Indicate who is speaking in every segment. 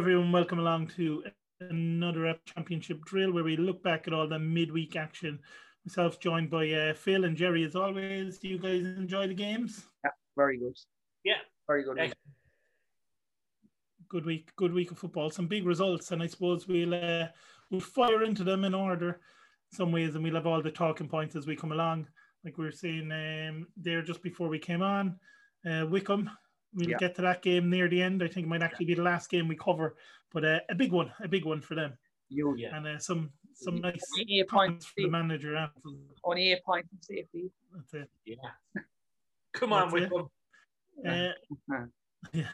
Speaker 1: everyone. Welcome along to another championship drill where we look back at all the midweek action. Myself joined by uh, Phil and Jerry as always. Do you guys enjoy the games?
Speaker 2: Yeah, very good.
Speaker 3: Yeah,
Speaker 2: very good.
Speaker 3: Yeah.
Speaker 1: Good week, good week of football. Some big results, and I suppose we'll uh, we'll fire into them in order, some ways, and we'll have all the talking points as we come along. Like we were saying um, there just before we came on, uh, Wycombe We'll yeah. get to that game near the end. I think it might actually be the last game we cover, but uh, a big one, a big one for them.
Speaker 2: You, yeah.
Speaker 1: And uh, some some nice
Speaker 2: eight points
Speaker 1: for the manager. After.
Speaker 2: Only eight points from safety.
Speaker 1: That's it.
Speaker 3: Yeah. Come on, with them.
Speaker 1: Uh, yeah.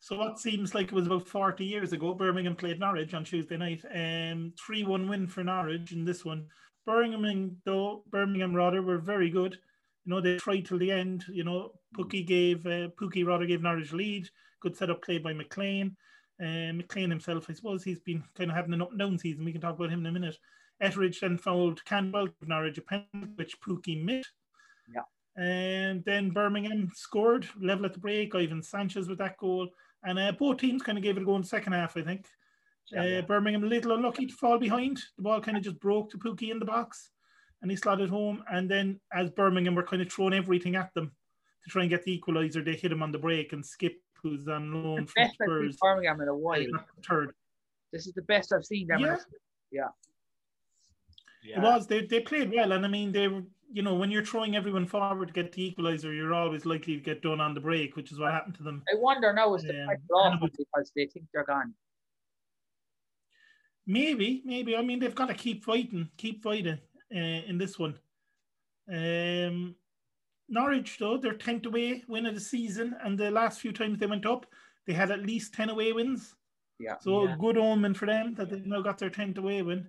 Speaker 1: So what seems like it was about 40 years ago, Birmingham played Norwich on Tuesday night. Um, 3-1 win for Norwich in this one. Birmingham, though, Birmingham rather, were very good you know, they tried till the end. You know, Pukki gave uh, Pukki rather gave Norwich lead. Good setup play by McLean. Uh, McLean himself, I suppose, he's been kind of having an up and down season. We can talk about him in a minute. Etheridge then fouled Campbell, Norwich a penalty, which Pukki missed.
Speaker 2: Yeah.
Speaker 1: And then Birmingham scored, level at the break. Ivan Sanchez with that goal. And uh, both teams kind of gave it a go in the second half, I think. Yeah, uh, yeah. Birmingham a little unlucky to fall behind. The ball kind of just broke to Pukki in the box and he slotted home. And then as Birmingham were kind of throwing everything at them to try and get the equaliser, they hit him on the break and Skipp, who's on loan from Spurs.
Speaker 2: Birmingham in a while.
Speaker 1: Third.
Speaker 2: This is the best I've seen them.
Speaker 1: Yeah.
Speaker 2: yeah.
Speaker 1: yeah. It was. They, they played well. And I mean, they were, you know, when you're throwing everyone forward to get the equaliser, you're always likely to get done on the break, which is what happened to them.
Speaker 2: I wonder now is the um, off because they think they're gone.
Speaker 1: Maybe, maybe. I mean, they've got to keep fighting, keep fighting in this one. Um, Norwich, though, their 10th away win of the season, and the last few times they went up, they had at least 10 away wins.
Speaker 2: Yeah.
Speaker 1: So
Speaker 3: yeah.
Speaker 1: good omen for them that they've now got their 10th away win.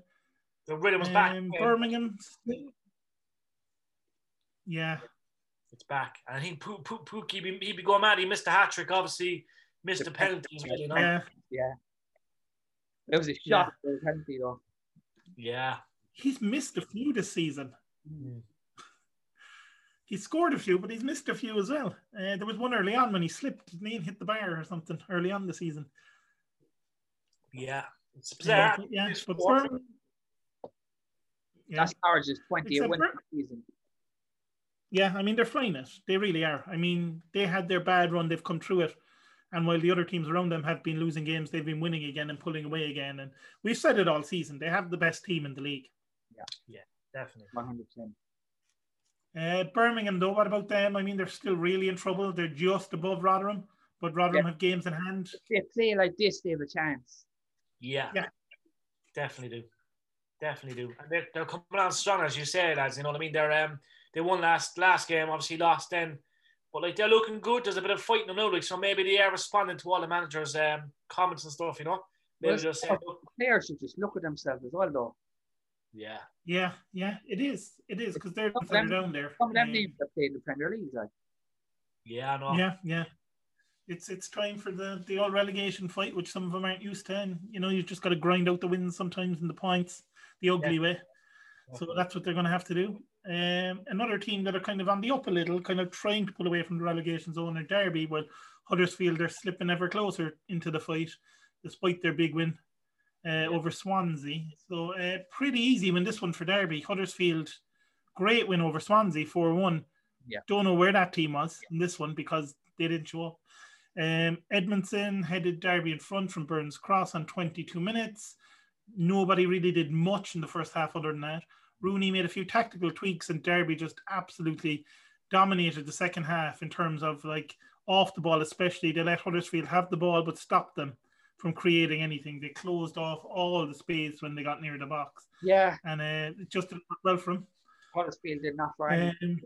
Speaker 3: The rhythm was back.
Speaker 1: Um, Birmingham. Yeah.
Speaker 3: It's back. I think Pukki, he'd be, he'd be going mad. He missed a hat trick, obviously, missed a penalty as well, you know?
Speaker 1: Yeah.
Speaker 2: Yeah. It was a shot yeah. penalty, though.
Speaker 3: Yeah
Speaker 1: he's missed a few this season. Mm. He scored a few, but he's missed a few as well. Uh, there was one early on when he slipped, his knee hit the bar or something early on the season.
Speaker 3: Yeah, it's
Speaker 1: bizarre. Yeah, yeah but Birmingham,
Speaker 2: yeah. That's Norwich's 20 a win season.
Speaker 1: Yeah, I mean, they're flying it. They really are. I mean, they had their bad run, they've come through it. And while the other teams around them have been losing games, they've been winning again and pulling away again. And we've said it all season. They have the best team in the league.
Speaker 2: Yeah,
Speaker 3: yeah, definitely,
Speaker 2: one hundred percent.
Speaker 1: Uh, Birmingham, though, what about them? I mean, they're still really in trouble. They're just above Rotherham, but Rotherham yeah. have games in hand.
Speaker 2: If they play like this, they have a chance.
Speaker 3: Yeah,
Speaker 1: yeah,
Speaker 3: definitely do, definitely do. And they're, they're coming on strong, as you say, lads. You know what I mean? They're um they won last last game, obviously lost then, but like they're looking good. There's a bit of fighting them now, like so maybe they are responding to all the managers' um comments and stuff. You know, maybe well, just say,
Speaker 2: players should just look at themselves as well, though.
Speaker 3: Yeah.
Speaker 1: Yeah, yeah, it is. It is because they're further down there.
Speaker 2: Some of them teams that play in the Premier League, like.
Speaker 3: Yeah, I know.
Speaker 1: Yeah, yeah. It's it's time for the the old relegation fight, which some of them aren't used to. And you know, you've just got to grind out the wins sometimes in the points, the ugly yeah. way. So that's what they're going to have to do. Um, another team that are kind of on the up a little, kind of trying to pull away from the relegation zone are Derby. Well, Huddersfield are slipping ever closer into the fight, despite their big win uh, over Swansea. So uh, pretty easy win this one for Derby. Huddersfield, great win over Swansea, 4 1.
Speaker 2: Yeah.
Speaker 1: Don't know where that team was in this one because they didn't show up. Um, Edmundson headed Derby in front from Byrne's Cross on 22 minutes. Nobody really did much in the first half other than that. Rooney made a few tactical tweaks and Derby just absolutely dominated the second half in terms of like off the ball, especially. They let Huddersfield have the ball but stopped them from creating anything. They closed off all the space when they got near the box.
Speaker 2: Yeah.
Speaker 1: And uh, it just didn't work well for him.
Speaker 2: Huddersfield did not for um,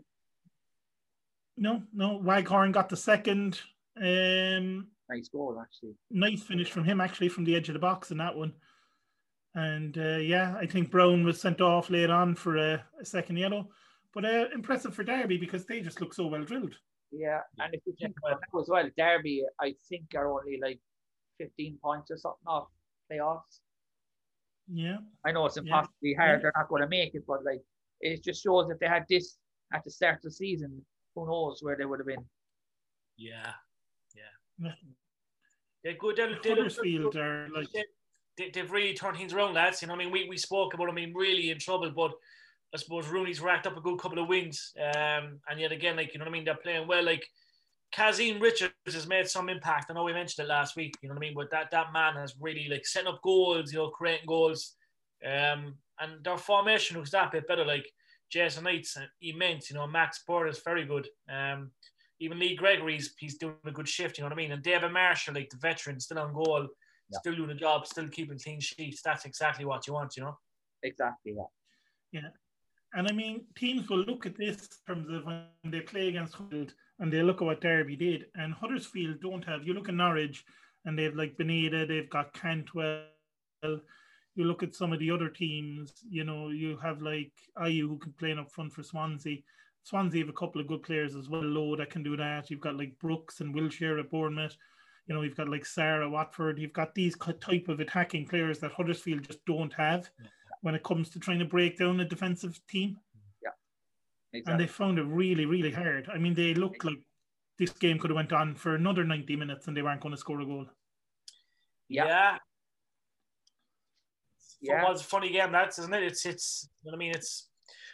Speaker 1: No, no. Waghorn got the second. Um,
Speaker 2: nice goal, actually.
Speaker 1: Nice finish from him, actually, from the edge of the box in that one. And uh, yeah, I think Brown was sent off late on for a, a second yellow. But uh, impressive for Derby because they just look so well drilled.
Speaker 2: Yeah, and if you think about that as well, Derby, I think are only like 15 points or something off playoffs.
Speaker 1: Yeah.
Speaker 2: I know it's impossibly yeah. hard. They're not going to make it, but like it just shows if they had this at the start of the season, who knows where they would have been.
Speaker 3: Yeah. Yeah. They're good. They're,
Speaker 1: they're Huddersfield are like
Speaker 3: they, have really turned things around, lads. You know, I mean, we, we spoke about. I mean, really in trouble, but I suppose Rooney's racked up a good couple of wins. Um, and yet again, like you know what I mean, they're playing well. Like Kazim Richards has made some impact. I know we mentioned it last week. You know what I mean, but that that man has really like setting up goals. You know, creating goals. Um, and their formation looks that bit better. Like Jason Knight's immense. You know, Max Bird is very good. Um, even Lee Gregory's he's doing a good shift. You know what I mean? And David Marshall, like the veteran, still on goal, yeah. still doing the job, still keeping clean sheets. That's exactly what you want. You know.
Speaker 2: Exactly. Yeah.
Speaker 1: Yeah. And I mean, teams will look at this in terms of when they play against Huddersfield and they look at what Derby did. And Huddersfield don't have, you look at Norwich and they've like Buendía, they've got Cantwell, you look at some of the other teams, you know, you have like Ayew who can play up front for Swansea. Swansea have a couple of good players as well, Lowe that can do that. You've got like Brooks and Wilshere at Bournemouth. You know, you've got like Sarah Watford. You've got these type of attacking players that Huddersfield just don't have when it comes to trying to break down a defensive team.
Speaker 2: Yeah,
Speaker 1: exactly. And they found it really, really hard. I mean, they looked like this game could have went on for another ninety minutes and they weren't going to score a goal.
Speaker 3: Yeah, yeah yeah. football's a funny game, that's isn't it? It's it's you know what I mean. It's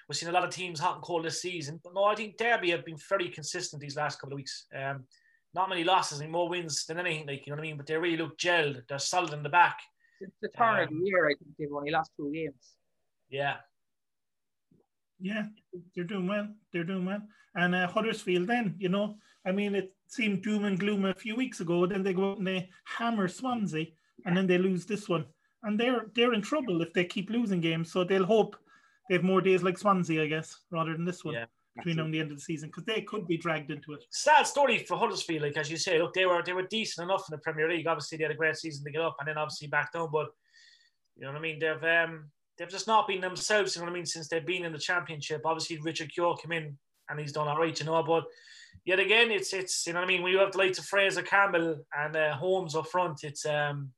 Speaker 3: we've seen a lot of teams hot and cold this season, but no, I think Derby have been very consistent these last couple of weeks. Um, not many losses, and more wins than anything. Like you know what I mean. But they really look gelled. They're solid in the back.
Speaker 2: Since the turn um, of the um, year, I think they've only lost two games.
Speaker 3: Yeah.
Speaker 1: Yeah, they're doing well. They're doing well. And uh, Huddersfield, then you know, I mean, it seemed doom and gloom a few weeks ago. Then they go out and they hammer Swansea, and then they lose this one and they're they're in trouble if they keep losing games. So they'll hope they have more days like Swansea, I guess, rather than this one yeah, between now and the end of the season because they could be dragged into it.
Speaker 3: Sad story for Huddersfield, like as you say. Look, they were they were decent enough in the Premier League. Obviously, they had a great season to get up, and then obviously back down. But you know what I mean? They've um they've just not been themselves. You know what I mean? Since they've been in the Championship, obviously Richard Keogh came in and he's done all right, you know. But yet again, it's it's you know what I mean. When you have the likes of Fraser Campbell and uh, Holmes up front, it's um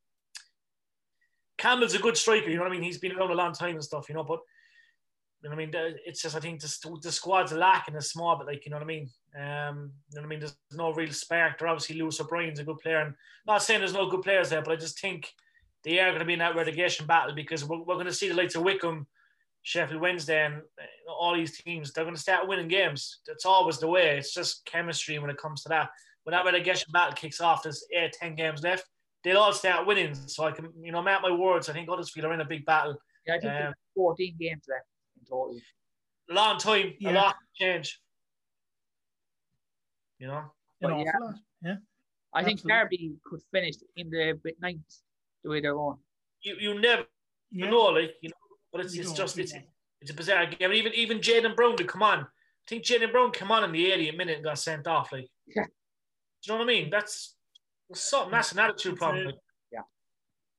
Speaker 3: Campbell's a good striker, you know what I mean? He's been around a long time and stuff, you know, but you know what I mean? It's just, I think the, the squad's lacking a small bit, like, you know what I mean? Um, you know what I mean? There's no real spark. They're obviously Lewis O'Brien's a good player. And not saying there's no good players there, but I just think they are going to be in that relegation battle because we're, we're going to see the likes of Wycombe, Sheffield Wednesday, and all these teams. They're going to start winning games. That's always the way. It's just chemistry when it comes to that. When that relegation battle kicks off, there's eight, ten games left they'll all start winning. So I can, you know, mark my words. I think Huddersfield are in a big battle.
Speaker 2: Yeah, I think um, 14 games left in total.
Speaker 3: Long time, yeah. a lot of change. You know.
Speaker 1: But yeah, yeah.
Speaker 2: I Absolutely. think Derby could finish in the ninth the way they're going.
Speaker 3: You you never yeah. know, like you know, but it's, it's just it's it's a bizarre game. Even even Jaden Brown to come on. I think Jaden Brown came on in the 80th minute and got sent off. Like, yeah. do you know what I mean? That's something that's an attitude problem. A,
Speaker 2: yeah.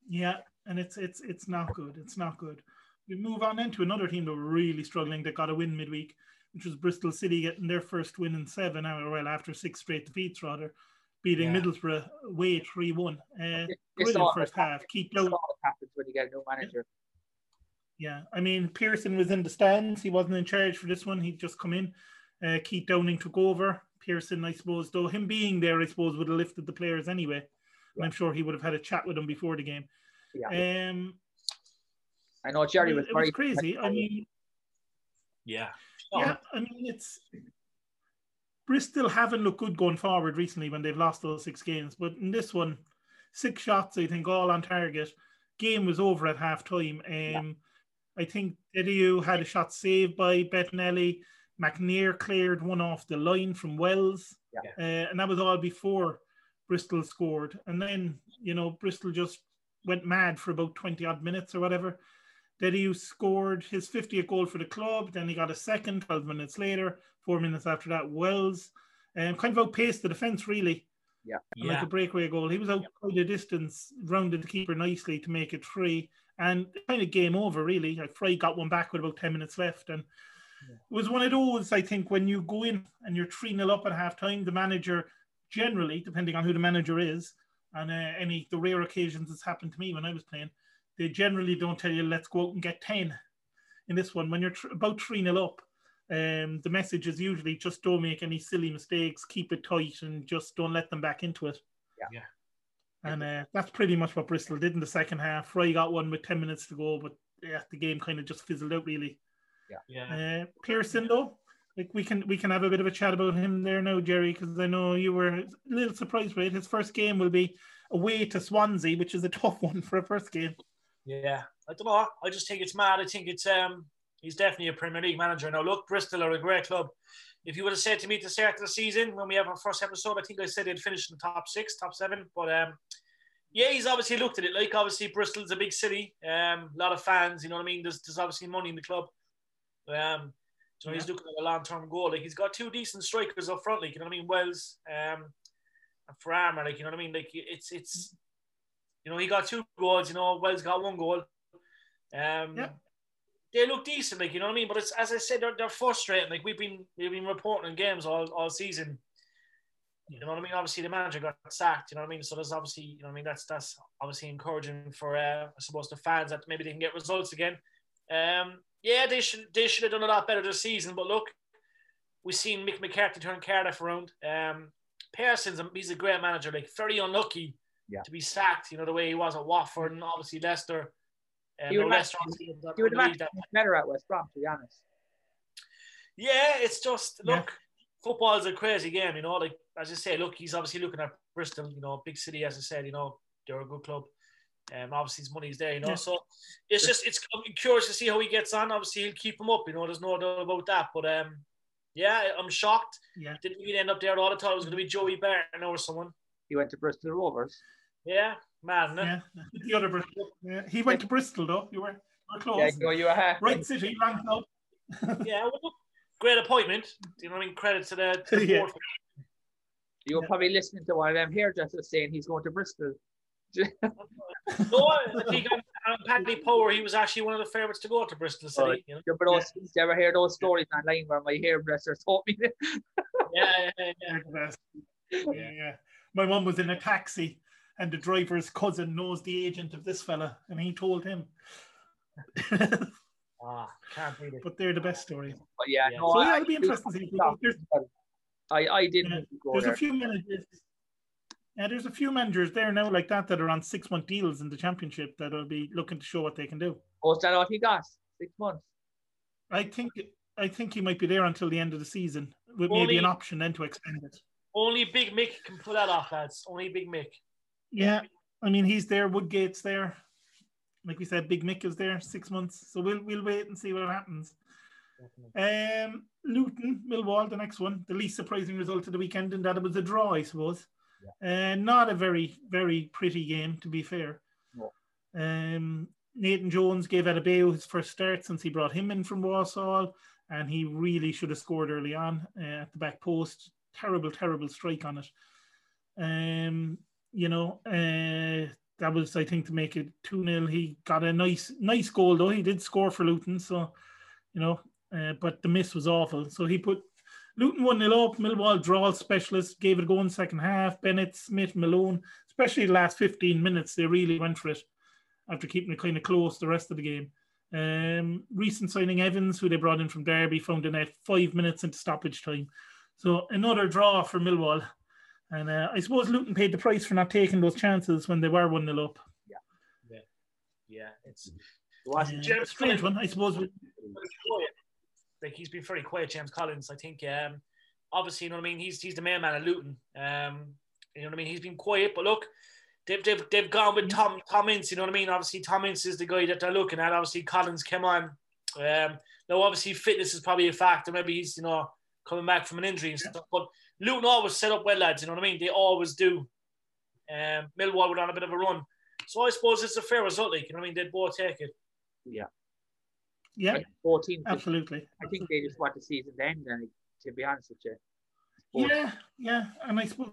Speaker 1: Yeah, and it's it's it's not good. It's not good. We move on into another team that were really struggling that got a win midweek, which was Bristol City getting their first win in seven, uh, well after six straight defeats rather, beating yeah. Middlesbrough away three one. Uh, brilliant first half. Keep
Speaker 2: going. happens when you get a new manager.
Speaker 1: Yeah, I mean Pearson was in the stands. He wasn't in charge for this one. He'd just come in. Uh, Keith Downing took over. Pearson, I suppose, though him being there, I suppose, would have lifted the players anyway. Yeah. I'm sure he would have had a chat with them before the game.
Speaker 2: Yeah.
Speaker 1: Um,
Speaker 2: I know Jerry was,
Speaker 1: it was crazy. I mean,
Speaker 3: yeah,
Speaker 1: yeah. I mean, it's Bristol haven't looked good going forward recently when they've lost those six games, but in this one, six shots, I think, all on target. Game was over at half time. Um, yeah. I think Edu had a shot saved by Bettinelli. McNair cleared one off the line from Wells,
Speaker 2: yeah.
Speaker 1: uh, and that was all before Bristol scored. And then you know Bristol just went mad for about twenty odd minutes or whatever. Diedhiou scored his 50th goal for the club. Then he got a second 12 minutes later. Four minutes after that, Wells um, kind of outpaced the defence really.
Speaker 2: Yeah.
Speaker 1: Like a breakaway goal. He was out yeah. quite a distance, rounded the keeper nicely to make it three. And kind of game over, really. Like Fry got one back with about 10 minutes left. And it was one of those, I think, when you go in and you're 3 0 up at half time, the manager generally, depending on who the manager is, and uh, any the rare occasions it's happened to me when I was playing, they generally don't tell you, let's go out and get 10. In this one, when you're tr- about 3 0 up, um, the message is usually just don't make any silly mistakes, keep it tight, and just don't let them back into it.
Speaker 2: Yeah. yeah.
Speaker 1: And uh, that's pretty much what Bristol did in the second half. Fry got one with 10 minutes to go, but yeah, the game kind of just fizzled out really.
Speaker 2: Yeah.
Speaker 3: Yeah.
Speaker 1: Uh, Pearson though, like we can we can have a bit of a chat about him there now, Jerry, because I know you were a little surprised by it. His first game will be away to Swansea, which is a tough one for a first game.
Speaker 3: Yeah, I don't know. I just think it's mad. I think it's um he's definitely a Premier League manager. Now look, Bristol are a great club. If you would have said to me at the start of the season when we have our first episode, I think I said they'd finish in the top six, top seven. But um yeah, he's obviously looked at it. Like obviously Bristol's a big city, um, a lot of fans. You know what I mean? There's there's obviously money in the club. Um, so he's looking at a long term goal. Like he's got two decent strikers up front. Like you know what I mean? Wells, um, and Famara. Like you know what I mean? Like it's it's, you know, he got two goals. You know, Wells got one goal. Um,
Speaker 1: Yeah.
Speaker 3: They look decent, like you know what I mean, but it's as I said, they're, they're frustrating. Like we've been we've been reporting in games all, all season. You know what I mean? Obviously, the manager got sacked. You know what I mean? So there's obviously, you know what I mean? That's that's obviously encouraging for, uh, I suppose, the fans that maybe they can get results again. Um, yeah, they should they should have done a lot better this season. But look, we've seen Mick McCarthy turn Cardiff around. Um, Pearson's a, he's a great manager. Like very unlucky
Speaker 2: Yeah.
Speaker 3: to be sacked. You know the way he was at Watford and obviously Leicester. Um,
Speaker 2: He would
Speaker 3: no,
Speaker 2: have
Speaker 3: Leicester obviously that-
Speaker 2: He would
Speaker 3: that
Speaker 2: have
Speaker 3: league that-
Speaker 2: actually better at West Brom, to be honest.
Speaker 3: yeah, it's just
Speaker 1: Yeah.
Speaker 3: look, football's a crazy game, you know. Like as I say, look, he's obviously looking at Bristol, you know, big city, as I said, you know, they're a good club. Um, obviously his money's there, you know.
Speaker 1: Yeah.
Speaker 3: So it's just it's I'm curious to see how he gets on. Obviously he'll keep him up, you know. There's no doubt about that. But um, yeah, I'm shocked.
Speaker 1: Yeah.
Speaker 3: Didn't really end up there at all. I thought it was going to be Joey Barton or someone.
Speaker 2: He went to Bristol Rovers.
Speaker 3: Yeah, man.
Speaker 1: Yeah, the other Bristol. Yeah. He went to Bristol though. You were, you were close.
Speaker 2: Yeah, you know, you were half.
Speaker 1: Right City ranked up.
Speaker 3: yeah, well, great appointment. You know what I mean? Credit to the, to the
Speaker 1: Yeah.
Speaker 3: board.
Speaker 2: You were
Speaker 1: Yeah.
Speaker 2: probably listening to one of them here just saying he's going to Bristol.
Speaker 3: No, I think on, on Paddy Power, he was actually one of the favourites to go to Bristol City.
Speaker 2: Right.
Speaker 3: You know?
Speaker 2: You ever, those, did you ever hear those stories online where my hairdresser told me?
Speaker 3: Yeah, yeah, yeah, yeah.
Speaker 1: They're the best. Yeah, yeah. My mum was in a taxi, and the driver's cousin knows the agent of this fella, and he told him.
Speaker 3: Ah, can't beat it.
Speaker 1: but they're the best story.
Speaker 2: but yeah,
Speaker 3: Yeah.
Speaker 2: no,
Speaker 1: So
Speaker 2: I,
Speaker 1: yeah, it'll be interesting to see. because There's,
Speaker 2: I, I didn't
Speaker 1: Yeah,
Speaker 2: go
Speaker 1: there's
Speaker 2: there.
Speaker 1: a few managers. Yeah, there's a few managers there now like that that are on six month deals in the championship that'll be looking to show what they can do.
Speaker 2: Oh, is that what he got? Six months.
Speaker 1: I think I think he might be there until the end of the season with maybe an option then to extend it.
Speaker 3: Only Big Mick can pull that off, lads. Only Big Mick.
Speaker 1: Yeah, I mean he's there. Woodgate's there. Like we said, Big Mick is there six months. So we'll we'll wait and see what happens. Um, Luton, Millwall, the next one, the least surprising result of the weekend, and that it was a draw, I suppose. Uh, not a very very pretty game, to be fair.
Speaker 2: No.
Speaker 1: Um, Nathan Jones gave Adebayo his first start since he brought him in from Walsall, and he really should have scored early on uh, at the back post. Terrible, terrible strike on it. Um, you know, uh, that was I think to make it two 0 He got a nice, nice goal though. He did score for Luton, so you know, uh, but the miss was awful. So he put Luton 1 0 up, Millwall draw specialist, gave it a go in second half. Bennett, Smith, Malone, especially the last 15 minutes, they really went for it after keeping it kind of close the rest of the game. Um, recent signing Evans, who they brought in from Derby, found the net five minutes into stoppage time. So another draw for Millwall. And uh, I suppose Luton paid the price for not taking those chances when they were 1 0 up.
Speaker 3: Yeah, Yeah. Yeah. it's
Speaker 2: It wasn't.
Speaker 1: Uh,
Speaker 3: James
Speaker 1: strange
Speaker 3: Collins-
Speaker 1: one, I suppose.
Speaker 3: very. Like he's been very quiet, James Collins. I think um, obviously, you know what I mean. He's he's the main man at Luton. Um, you know what I mean. He's been quiet, but look, they've they've, they've gone with Tom Tom Ince. You know what I mean. Obviously, Tom Ince is the guy that they're looking at. Obviously, Collins came on. Um, now obviously fitness is probably a factor. Maybe he's you know coming back from an injury and stuff. But Luton always set up well, lads. You know what I mean. They always do. Um, Millwall were on a bit of a run, so I suppose it's a fair result. Like you know what I mean. They'd both take it.
Speaker 2: Yeah.
Speaker 1: Yeah,
Speaker 2: Like 14.
Speaker 1: absolutely.
Speaker 2: I think they just want the season to end, and to be honest with you.
Speaker 1: Yeah, yeah, and I suppose,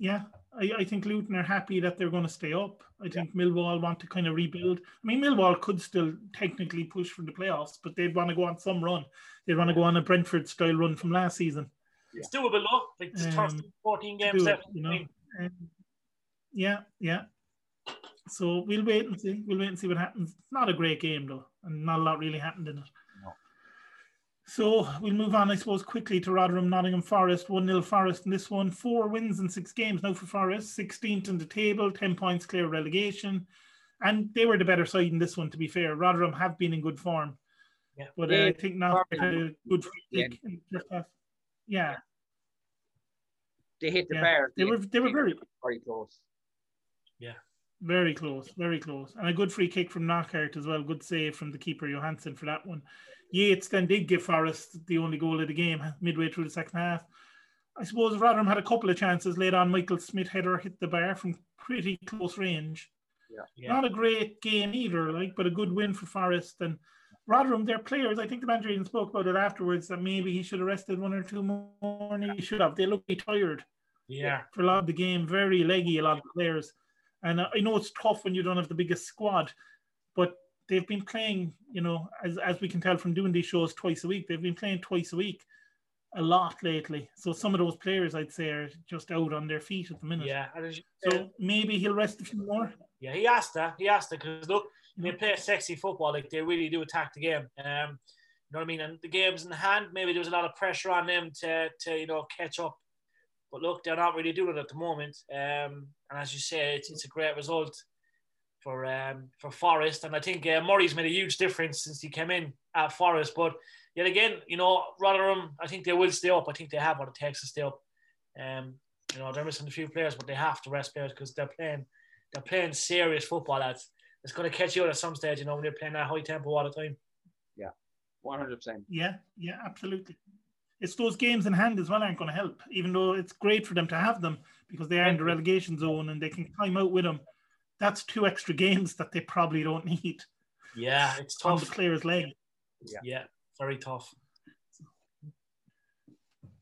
Speaker 1: yeah, I, I think Luton are happy that they're going to stay up. I think Millwall want to kind of rebuild. I mean, Millwall could still technically push for the playoffs, but they'd want to go on some run. They'd want to go on a Brentford style run from last season.
Speaker 3: It's doable, though. Like there's
Speaker 1: Um,
Speaker 3: 13, 14 games left.
Speaker 1: you know. Um, yeah, yeah. So we'll wait and see. We'll wait and see what happens. It's not a great game though, and not a lot really happened in it.
Speaker 2: No.
Speaker 1: So we'll move on, I suppose, quickly to Rotherham, Nottingham Forest, 1 0 Forest in this one. Four wins in six games now for Forest, 16th in the table, 10 points clear relegation. And they were the better side in this one, to be fair. Rotherham have been in good form.
Speaker 3: Yeah.
Speaker 1: But uh, I think now had a good free kick in the. Yeah.
Speaker 2: They hit the
Speaker 1: Yeah.
Speaker 2: bar.
Speaker 1: They were they were very
Speaker 2: very close. Yeah.
Speaker 1: Very close, very close. And a good free kick from Knockaert as well. Good save from the keeper Johansson for that one. Yates then did give Forest the only goal of the game midway through the second half. I suppose Rotherham had a couple of chances later on. Michael Smith header hit the bar from pretty close range.
Speaker 3: Yeah.
Speaker 1: Not a great game either, like, but a good win for Forest. And Rotherham, their players, I think the manager even spoke about it afterwards that maybe he should have rested one or two more and he should have. They look tired
Speaker 3: Yeah.
Speaker 1: for a lot of the game, very leggy, a lot of players. And I know it's tough when you don't have the biggest squad, but they've been playing, you know, as, as we can tell from doing these shows twice a week, they've been playing twice a week a lot lately. So some of those players, I'd say, are just out on their feet at the minute.
Speaker 3: Yeah. And as you
Speaker 1: So maybe he'll rest a few more.
Speaker 3: Yeah, he asked that. He asked that because look, they play sexy football. Like they really do attack the game. Um, you know what I mean? And the game's in hand. Maybe there was a lot of pressure on them to, to you know catch up. But look, they're not really doing it at the moment. Um, and as you say, it's, it's a great result for um, for Forest. And I think uh, Murray's made a huge difference since he came in at Forest. But yet again, you know, Rotherham, I think they will stay up. I think they have what it takes to stay up. Um, you know, they're missing a few players, but they have to rest players because they're playing they're playing serious football, lads. It's going to catch you out at some stage, you know, when they're playing that high tempo all the time.
Speaker 2: Yeah, One hundred percent.
Speaker 1: Yeah, yeah, absolutely. It's those games in hand as well aren't going to help, even though it's great for them to have them because they are in the relegation zone and they can climb out with them. That's two extra games that they probably don't need
Speaker 3: Yeah, it's
Speaker 1: on the
Speaker 3: tough.
Speaker 1: player's leg.
Speaker 3: Yeah, very tough.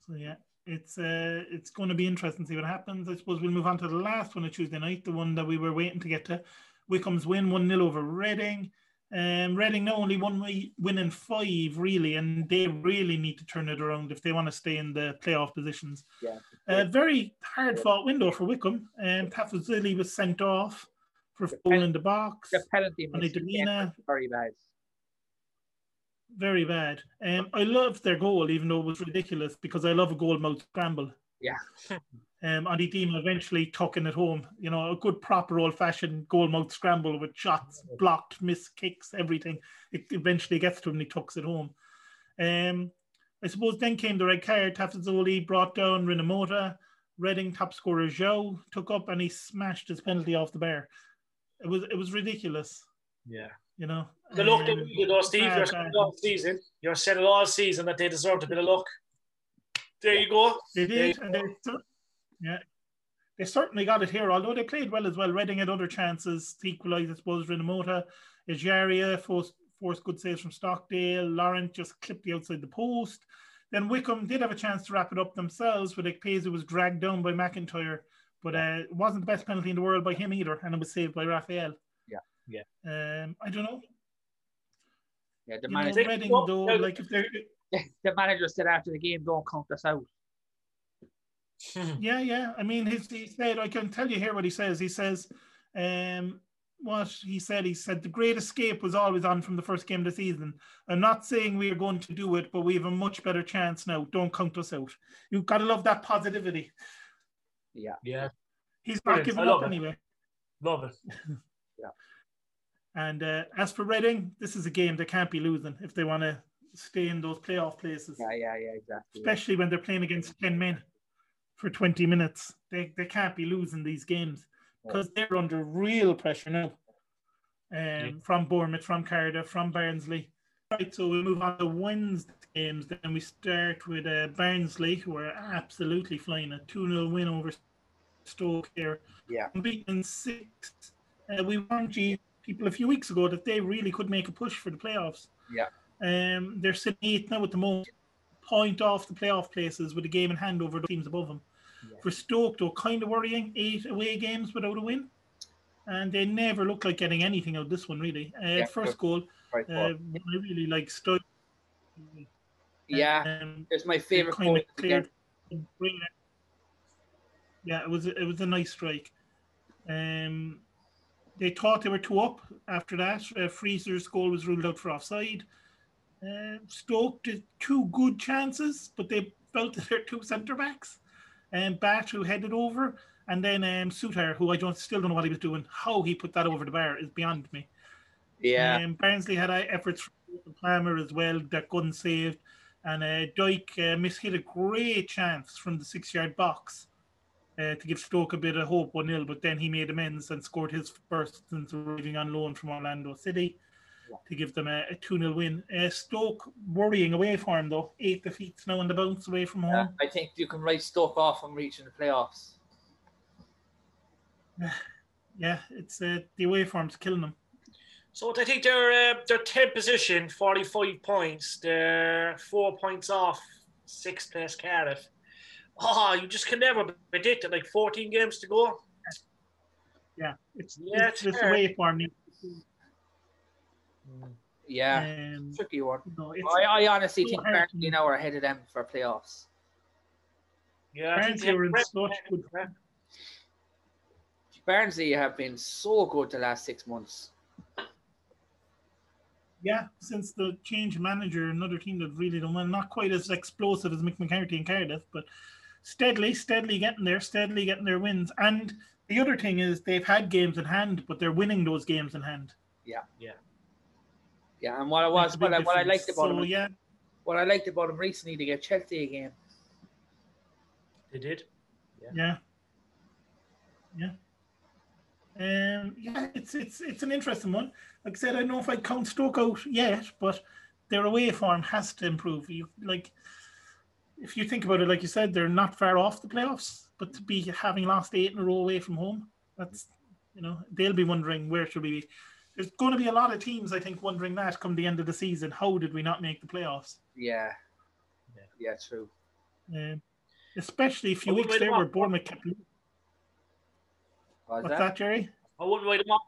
Speaker 1: So yeah, it's uh, it's going to be interesting to see what happens. I suppose we'll move on to the last one of Tuesday night, the one that we were waiting to get to. Wycombe's win one 0 over Reading. Um, Reading now only one win in five really, and they really need to turn it around if they want to stay in the playoff positions.
Speaker 2: Yeah.
Speaker 1: A very hard fought window for Wycombe. Um, Tafazolli was sent off for
Speaker 2: The
Speaker 1: foul in the box.
Speaker 2: The penalty
Speaker 1: And
Speaker 2: again
Speaker 1: Demina-
Speaker 2: very bad.
Speaker 1: Very bad. Um, I loved their goal, even though it was ridiculous, because I love a goal mouth scramble.
Speaker 2: Yeah.
Speaker 1: um, Andy Deema eventually tucking it home. You know, a good proper old fashioned goal mouth scramble with shots, blocked, missed kicks, everything. It eventually gets to him and he tucks it home. Um, I suppose then came the red card. Tafazolli brought down Rinomhota. Reading top scorer Joe took up and he smashed his penalty off the bar. It was it was ridiculous,
Speaker 3: Yeah.
Speaker 1: you know.
Speaker 3: The luck they
Speaker 1: Um,
Speaker 3: needed, though, Steve.
Speaker 1: bad,
Speaker 3: You're
Speaker 1: bad.
Speaker 3: saying it all season. You're saying it all season that they deserved a bit of luck. There you go.
Speaker 1: They
Speaker 3: There you
Speaker 1: did, and they, yeah, they certainly got it here. Although they played well as well. Reading had other chances to equalise. I suppose Rinomhota, Ejaria forced, forced good saves from Stockdale. Laurent just clipped the outside the post. Then Wycombe did have a chance to wrap it up themselves, but Ikpeazu was dragged down by McIntyre. But uh, it wasn't the best penalty in the world by him either, and it was saved by Rafael.
Speaker 2: Yeah.
Speaker 3: Yeah.
Speaker 1: Um, I don't know.
Speaker 2: Yeah, the
Speaker 1: You know,
Speaker 2: manager,
Speaker 1: Reading though,
Speaker 3: no,
Speaker 1: like if
Speaker 2: the manager said after the game, "Don't count us out."
Speaker 1: Yeah, yeah. I mean, his, he said, I can tell you here what he says. He says, um, what he said, he said, the great escape was always on from the first game of the season. I'm not saying we are going to do it, but we have a much better chance now. Don't count us out. You've got to love that positivity.
Speaker 2: Yeah,
Speaker 3: Yeah.
Speaker 1: He's not
Speaker 3: Brilliant.
Speaker 1: giving up
Speaker 3: it.
Speaker 1: anyway.
Speaker 3: Love it. Yeah.
Speaker 1: And uh, as for Reading, this is a game they can't be losing if they want to stay in those playoff places,
Speaker 2: yeah, yeah, yeah, exactly.
Speaker 1: especially when they're playing against 10 men for 20 minutes. They, they can't be losing these games. because they're under real pressure now. Um, From Bournemouth, from Cardiff, from Barnsley. Right, so we move on to Wednesday games. Then we start with uh, Barnsley, who are absolutely flying a 2 0 win over Stoke here.
Speaker 2: Yeah.
Speaker 1: Beaten six. Uh, we warned you people a few weeks ago that they really could make a push for the playoffs.
Speaker 2: Yeah.
Speaker 1: Um, they're sitting eighth now at the moment, point off the playoff places with a game in hand over the teams above them.
Speaker 2: Yeah.
Speaker 1: For Stoke, though, kind of worrying. Eight away games without a win. And they never look like getting anything out of this one, really. Uh,
Speaker 2: Yeah,
Speaker 1: first
Speaker 2: good.
Speaker 1: goal,
Speaker 2: Right,
Speaker 1: uh. I really like Stoke.
Speaker 2: yeah,
Speaker 1: Um,
Speaker 2: it's my favorite
Speaker 1: cleared. Yeah, it was it was a nice strike. Um, they thought they were two up after that. Uh, Frieser's goal was ruled out for offside. Uh, Stoke did two good chances, but they belted their two centre backs. And um, Batth, who headed over, and then um, Souttar, who I don't still don't know what he was doing. How he put that over the bar is beyond me.
Speaker 2: Yeah.
Speaker 1: Um, Barnsley had efforts from Palmer as well, that Gunn saved. And uh, Dike uh, mishit a great chance from the six yard box uh, to give Stoke a bit of hope 1 0, but then he made amends and scored his first since arriving on loan from Orlando City to give them a, a 2 0 win. Uh, Stoke worrying away for him, though. Eight defeats now on the bounce away from home.
Speaker 2: I think you can write Stoke off from reaching the playoffs.
Speaker 1: Yeah, it's uh, the away form's killing them.
Speaker 3: So I think they're uh, they're 10th position, 45 points. They're four points off sixth place Cardiff. Oh, you just can never predict it. Like 14 games to go.
Speaker 1: Yeah, it's yeah, it's, it's away form.
Speaker 2: Yeah, um, tricky one. No, I, I honestly think Barnsley now are ahead of them for playoffs.
Speaker 3: Yeah,
Speaker 1: Barnsley are in such good
Speaker 2: Barnsley have been so good the last six months.
Speaker 1: Yeah, since the change manager, another team that really don't well, not quite as explosive as Mick McCarthy and Cardiff, but steadily, steadily getting there, steadily getting their wins. And the other thing is they've had games in hand, but they're winning those games in hand.
Speaker 2: Yeah,
Speaker 3: yeah.
Speaker 2: Yeah, and what I was, what I, what I liked about
Speaker 1: so,
Speaker 2: him,
Speaker 1: yeah,
Speaker 2: what I liked about him recently to get Chelsea again.
Speaker 3: They did.
Speaker 1: Yeah. Yeah. yeah. Um, yeah, it's it's it's an interesting one. Like I said, I don't know if I count Stoke out yet, but their away form has to improve. You like, if you think about it, like you said, they're not far off the playoffs, but to be having lost eight in a row away from home, that's you know they'll be wondering where should we be there's going to be a lot of teams, I think, wondering that come the end of the season. How did we not make the playoffs?
Speaker 2: Yeah, yeah, yeah true.
Speaker 1: Um, especially a few weeks there where Bournemouth kept.
Speaker 2: What's,
Speaker 1: What's that? that? Jerry?
Speaker 3: I wouldn't wait them off.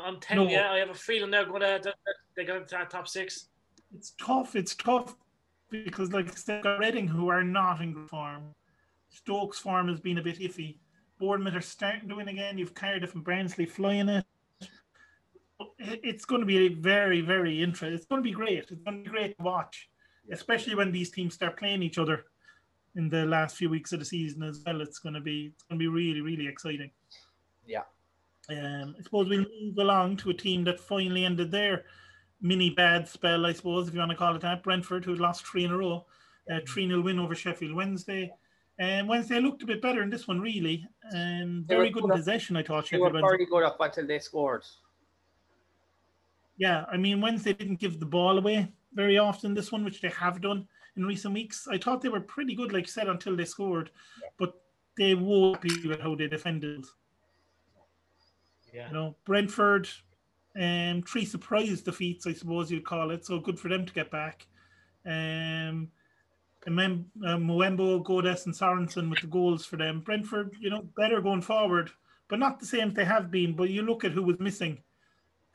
Speaker 3: I'm telling no. you, I have a feeling they're going to they're going to top six.
Speaker 1: It's tough. It's tough because, like I said, Reading, who are not in good form, Stokes' form has been a bit iffy. Bournemouth are starting to win again. You've Cardiff and Barnsley flying it it's going to be very, very interesting. It's going to be great. It's going to be great to watch, especially when these teams start playing each other in the last few weeks of the season as well. It's going to be it's going to be really, really exciting.
Speaker 2: Yeah.
Speaker 1: Um, I suppose we'll move along to a team that finally ended their mini bad spell, I suppose, if you want to call it that. Brentford, who had lost three in a row, uh, 3 0 win over Sheffield Wednesday. And um, Wednesday looked a bit better in this one, really. Um, very good in possession, I thought.
Speaker 2: They were very good up until they scored.
Speaker 1: Yeah, I mean Wednesday didn't give the ball away very often. This one, which they have done in recent weeks, I thought they were pretty good, like I said, until they scored, yeah. but they won't be with how they defended.
Speaker 3: Yeah.
Speaker 1: You know, Brentford, um, three surprise defeats, I suppose you'd call it. So good for them to get back. Um, and then uh, Godes, and Sorensen with the goals for them. Brentford, you know, better going forward, but not the same as they have been. But you look at who was missing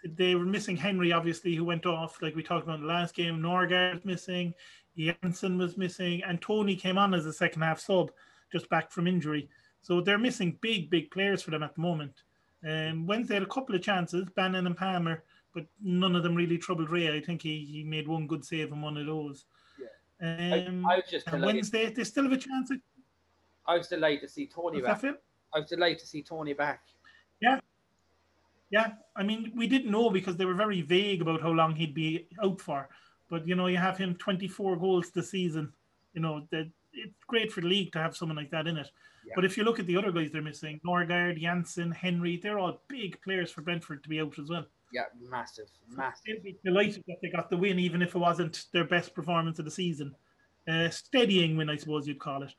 Speaker 1: they were missing Henry, obviously, who went off, like we talked about in the last game. Nørgaard missing, Jansson was missing, and Toney came on as a second half sub, just back from injury. So they're missing big, big players for them at the moment. Um, Wednesday had a couple of chances, Bannan and Palmer, but none of them really troubled Raya. I think he, he made one good save on one of those.
Speaker 2: Yeah. Um, I, I was just
Speaker 1: Wednesday, they still have a chance.
Speaker 2: I was delighted to see Toney back. I was delighted to see Toney back.
Speaker 1: Yeah, yeah, I mean, we didn't know because they were very vague about how long he'd be out for. But you know, you have him 24 goals this season. You know, that it's great for the league to have someone like that in it. Yeah. But if you look at the other guys they're missing, Nørgaard, Jansson, Henry, they're all big players for Brentford to be out as well.
Speaker 2: Yeah, massive, massive.
Speaker 1: They'd be delighted that they got the win, even if it wasn't their best performance of the season. Uh, steadying win, I suppose you'd call it.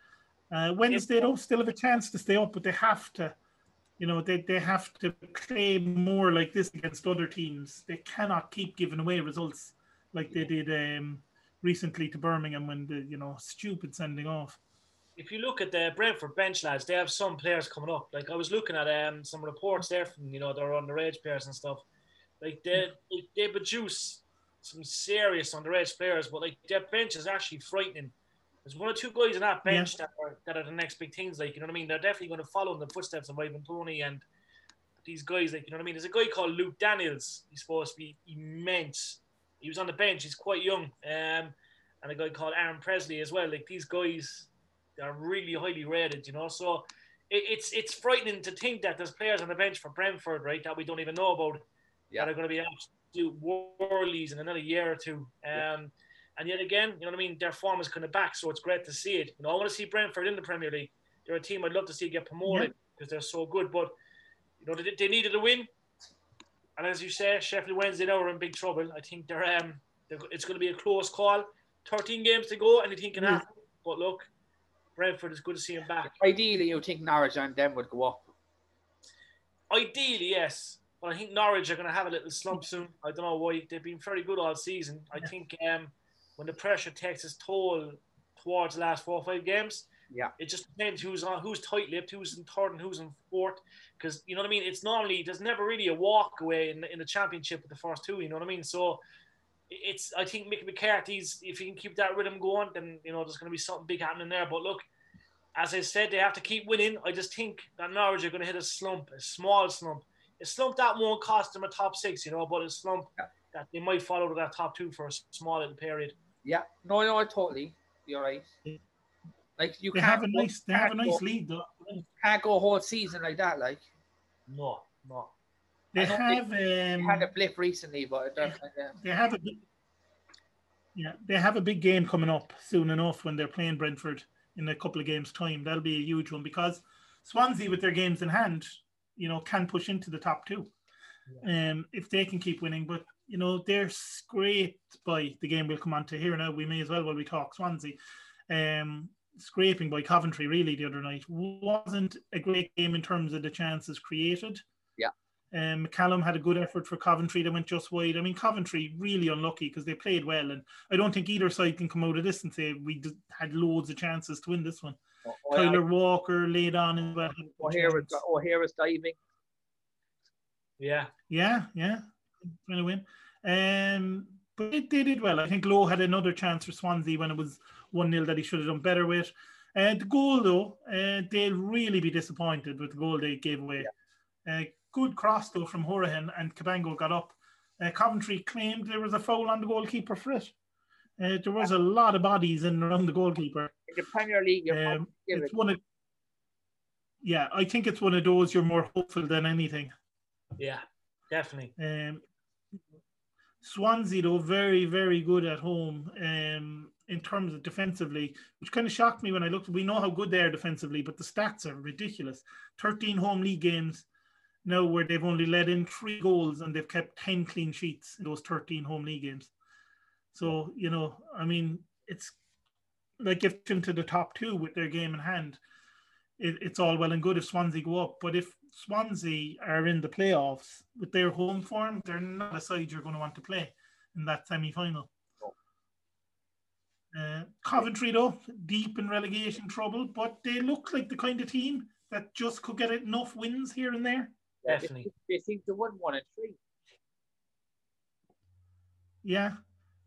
Speaker 1: Uh, Wednesday, though, still have a chance to stay up, but they have to you know, they, they have to play more like this against other teams. They cannot keep giving away results like they did um, recently to Birmingham when the, you know, stupid sending off.
Speaker 3: If you look at the Brentford bench lads, they have some players coming up. Like I was looking at um, some reports there from, you know, their underage players and stuff. Like they, they, they produce some serious underage players, but like their bench is actually frightening there's one or two guys in that bench yeah. that are that are the next big things. Like you know what I mean? They're definitely going to follow in the footsteps of Ivan Toney and these guys. Like you know what I mean? There's a guy called Luke Daniels. He's supposed to be immense. he was on the bench. He's quite young, um, and a guy called Aaron Pressley as well. Like these guys, are really highly rated, you know. So it, it's it's frightening to think that there's players on the bench for Brentford, right, that we don't even know about, yeah. that are going to be absolute worldies in another year or two. Um, yeah. And yet again, you know what I mean? Their form is kind of back, so it's great to see it. You know, I want to see Brentford in the Premier League. They're a team I'd love to see get promoted because yeah. they're so good. But you know, they, they needed a win. And as you say, Sheffield Wednesday now are in big trouble. I think they're um, they're, it's going to be a close call. 13 games to go, anything can happen. But look, Brentford is good to see him back.
Speaker 2: Ideally, you think Norwich and them would go up.
Speaker 3: Ideally, yes. But I think Norwich are going to have a little slump soon. I don't know why. They've been very good all season. I think um, when the pressure takes its toll towards the last four or five games,
Speaker 2: yeah,
Speaker 3: it just depends who's on, who's tight-lipped, who's in third, and who's in fourth. Because you know what I mean. It's normally there's never really a walk away in, in the championship with the first two. You know what I mean. So it's I think Mick McCarthy's if he can keep that rhythm going, then you know there's going to be something big happening there. But look, as I said, they have to keep winning. I just think that Norwich are going to hit a slump, a small slump. A slump that won't cost them a top six, you know, but a slump yeah. that they might follow to that top two for a small little period.
Speaker 2: Yeah, no, no, totally. You're right. Like you
Speaker 1: they have a nice, they have a nice go, lead though.
Speaker 2: Can't go a whole season like that, like.
Speaker 3: No, no.
Speaker 1: They have um,
Speaker 2: they had a blip recently, but
Speaker 1: they, they have a yeah, they have a big game coming up soon enough when they're playing Brentford in a couple of games' time. That'll be a huge one because Swansea, with their games in hand, you know, can push into the top two. Yeah. Um, if they can keep winning, but you know they're scraped by the game we'll come on to here now. We may as well while we talk Swansea. Um, scraping by Coventry really the other night wasn't a great game in terms of the chances created. Um, McCallum had a good effort for Coventry. They went just wide. I mean, Coventry really unlucky because they played well, and I don't think either side can come out of this and say we had loads of chances to win this one. Oh, Tyler yeah. Walker laid on as well.
Speaker 2: Oh, here is oh, diving.
Speaker 3: Yeah,
Speaker 1: yeah, yeah, trying to win. Um, but they, they did well. I think Lowe had another chance for Swansea when it was one 0 that he should have done better with. And uh, the goal though, uh, they'll really be disappointed with the goal they gave away. Yeah. Uh, good cross though from Hourihane and Cabango got up. Uh, Coventry claimed there was a foul on the goalkeeper for it. Uh, there was a lot of bodies in around the goalkeeper.
Speaker 2: In the Premier League,
Speaker 1: um, it's one of, yeah, I think it's one of those you're more hopeful than anything.
Speaker 3: Yeah, definitely.
Speaker 1: Um, Swansea though very very good at home um, in terms of defensively, which kind of shocked me when I looked. We know how good they are defensively, but the stats are ridiculous. Thirteen home league games, now where they've only let in three goals and they've kept 10 clean sheets in those 13 home league games. So, you know, I mean, it's like if into the top two with their game in hand, it, it's all well and good if Swansea go up. But if Swansea are in the playoffs with their home form, they're not a side you're going to want to play in that semi final. Uh, Coventry, though, deep in relegation trouble, but they look like the kind of team that just could get enough wins here and there.
Speaker 3: Definitely.
Speaker 2: They, they seem to win one and three.
Speaker 1: Yeah.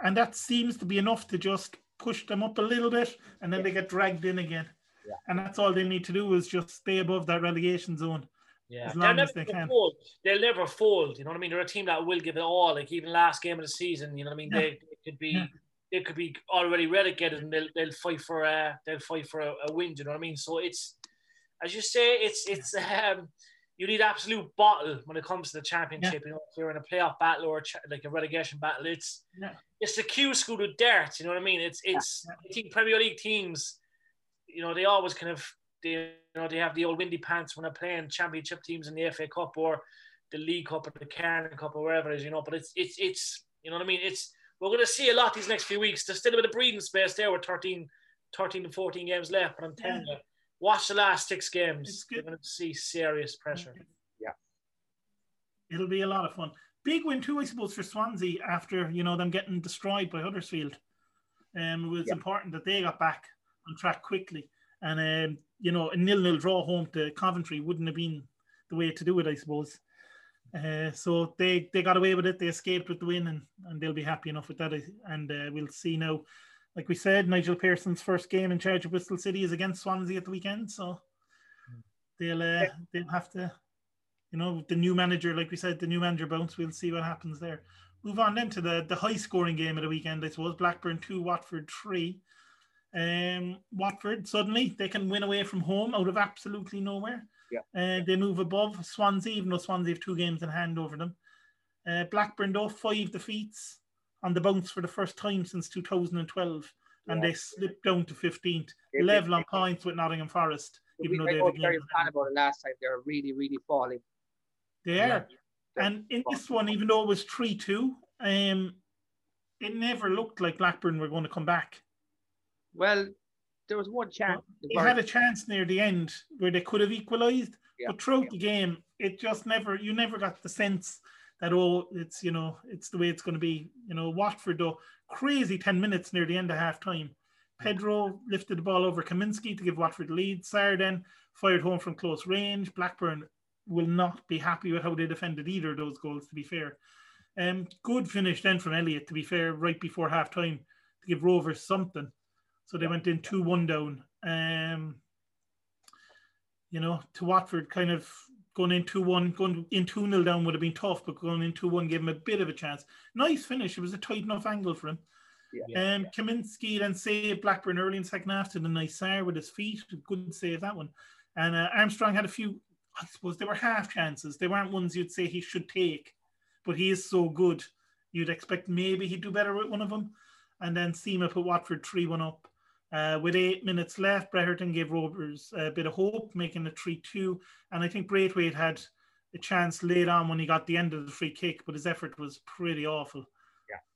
Speaker 1: And that seems to be enough to just push them up a little bit and then yeah. they get dragged in again. Yeah. And that's all they need to do is just stay above that relegation zone.
Speaker 3: Yeah, as long as they can. Fold. They'll never fold. You know what I mean? They're a team that will give it all. Like even last game of the season, you know what I mean? Yeah. They, they, could be yeah. they could be already relegated and they'll, they'll fight for a they'll fight for a, a win. You know what I mean? So it's as you say, it's it's um you need absolute bottle when it comes to the championship. Yeah. You know, if you're in a playoff battle or like a relegation battle, it's yeah. it's the Q school of dirt. You know what I mean? It's it's yeah. I think Premier League teams, you know, they always kind of they you know they have the old windy pants when they're playing championship teams in the FA Cup or the League Cup or the Carling Cup or wherever it is. You know, but it's it's it's you know what I mean? It's we're going to see a lot these next few weeks. There's still a bit of breathing space there with 13, 13 to 14 games left, but I'm telling you Watch the last six games. You're going to see serious pressure.
Speaker 2: Yeah.
Speaker 1: It'll be a lot of fun. Big win too, I suppose, for Swansea after you know them getting destroyed by Huddersfield. Um, it was yeah. important that they got back on track quickly, and um, you know a nil-nil draw home to Coventry wouldn't have been the way to do it, I suppose. Uh, so they they got away with it. They escaped with the win, and, and they'll be happy enough with that. And uh, we'll see now like we said, Nigel Pearson's first game in charge of Bristol City is against Swansea at the weekend, so they'll uh, they'll have to, you know, the new manager, like we said, the new manager bounce. We'll see what happens there. Move on then to the, the high scoring game of the weekend, I suppose. Blackburn 2, Watford 3. Um, Watford, suddenly, they can win away from home out of absolutely nowhere.
Speaker 2: Yeah.
Speaker 1: Uh, they move above Swansea, even though Swansea have two games in hand over them. Uh, Blackburn, though, five defeats on the bounce for the first time since 2012. And they slipped down to 15th,
Speaker 2: They've
Speaker 1: level on points with Nottingham Forest,
Speaker 2: We
Speaker 1: even though they
Speaker 2: were very fan about it last time. They're really, really falling.
Speaker 1: They
Speaker 2: Yeah.
Speaker 1: are. And in this one, even though it was 3 2, um, it never looked like Blackburn were going to come back.
Speaker 2: Well, there was one chance.
Speaker 1: They had a chance near the end where they could have equalised,
Speaker 2: Yeah.
Speaker 1: but throughout the game, it just never, you never got the sense that, oh, it's, you know, it's the way it's going to be. You know, Watford, though, crazy 10 minutes near the end of half time. Pedro lifted the ball over Kaminski to give Watford the lead. Sarr then fired home from close range. Blackburn will not be happy with how they defended either of those goals, to be fair. Um, good finish then from Elliott, to be fair, right before half time to give Rovers something. So they went in 2 1 down. Um, you know, to Watford, kind of going in 2 1, going in 2 0 down would have been tough, but going in 2 1 gave him a bit of a chance. Nice finish. It was a tight enough angle for him.
Speaker 2: Yeah.
Speaker 1: Um, Kaminski then saved Blackburn early in second half to the nice Sarr with his feet. Good save that one. And uh, Armstrong had a few, I suppose they were half chances. They weren't ones you'd say he should take, but he is so good. You'd expect maybe he'd do better with one of them. And then Sema put Watford 3 1 up. Uh, with eight minutes left, Brereton gave Rovers a bit of hope, making it 3 2. And I think Braithwaite had a chance late on when he got the end of the free kick, but his effort was pretty awful.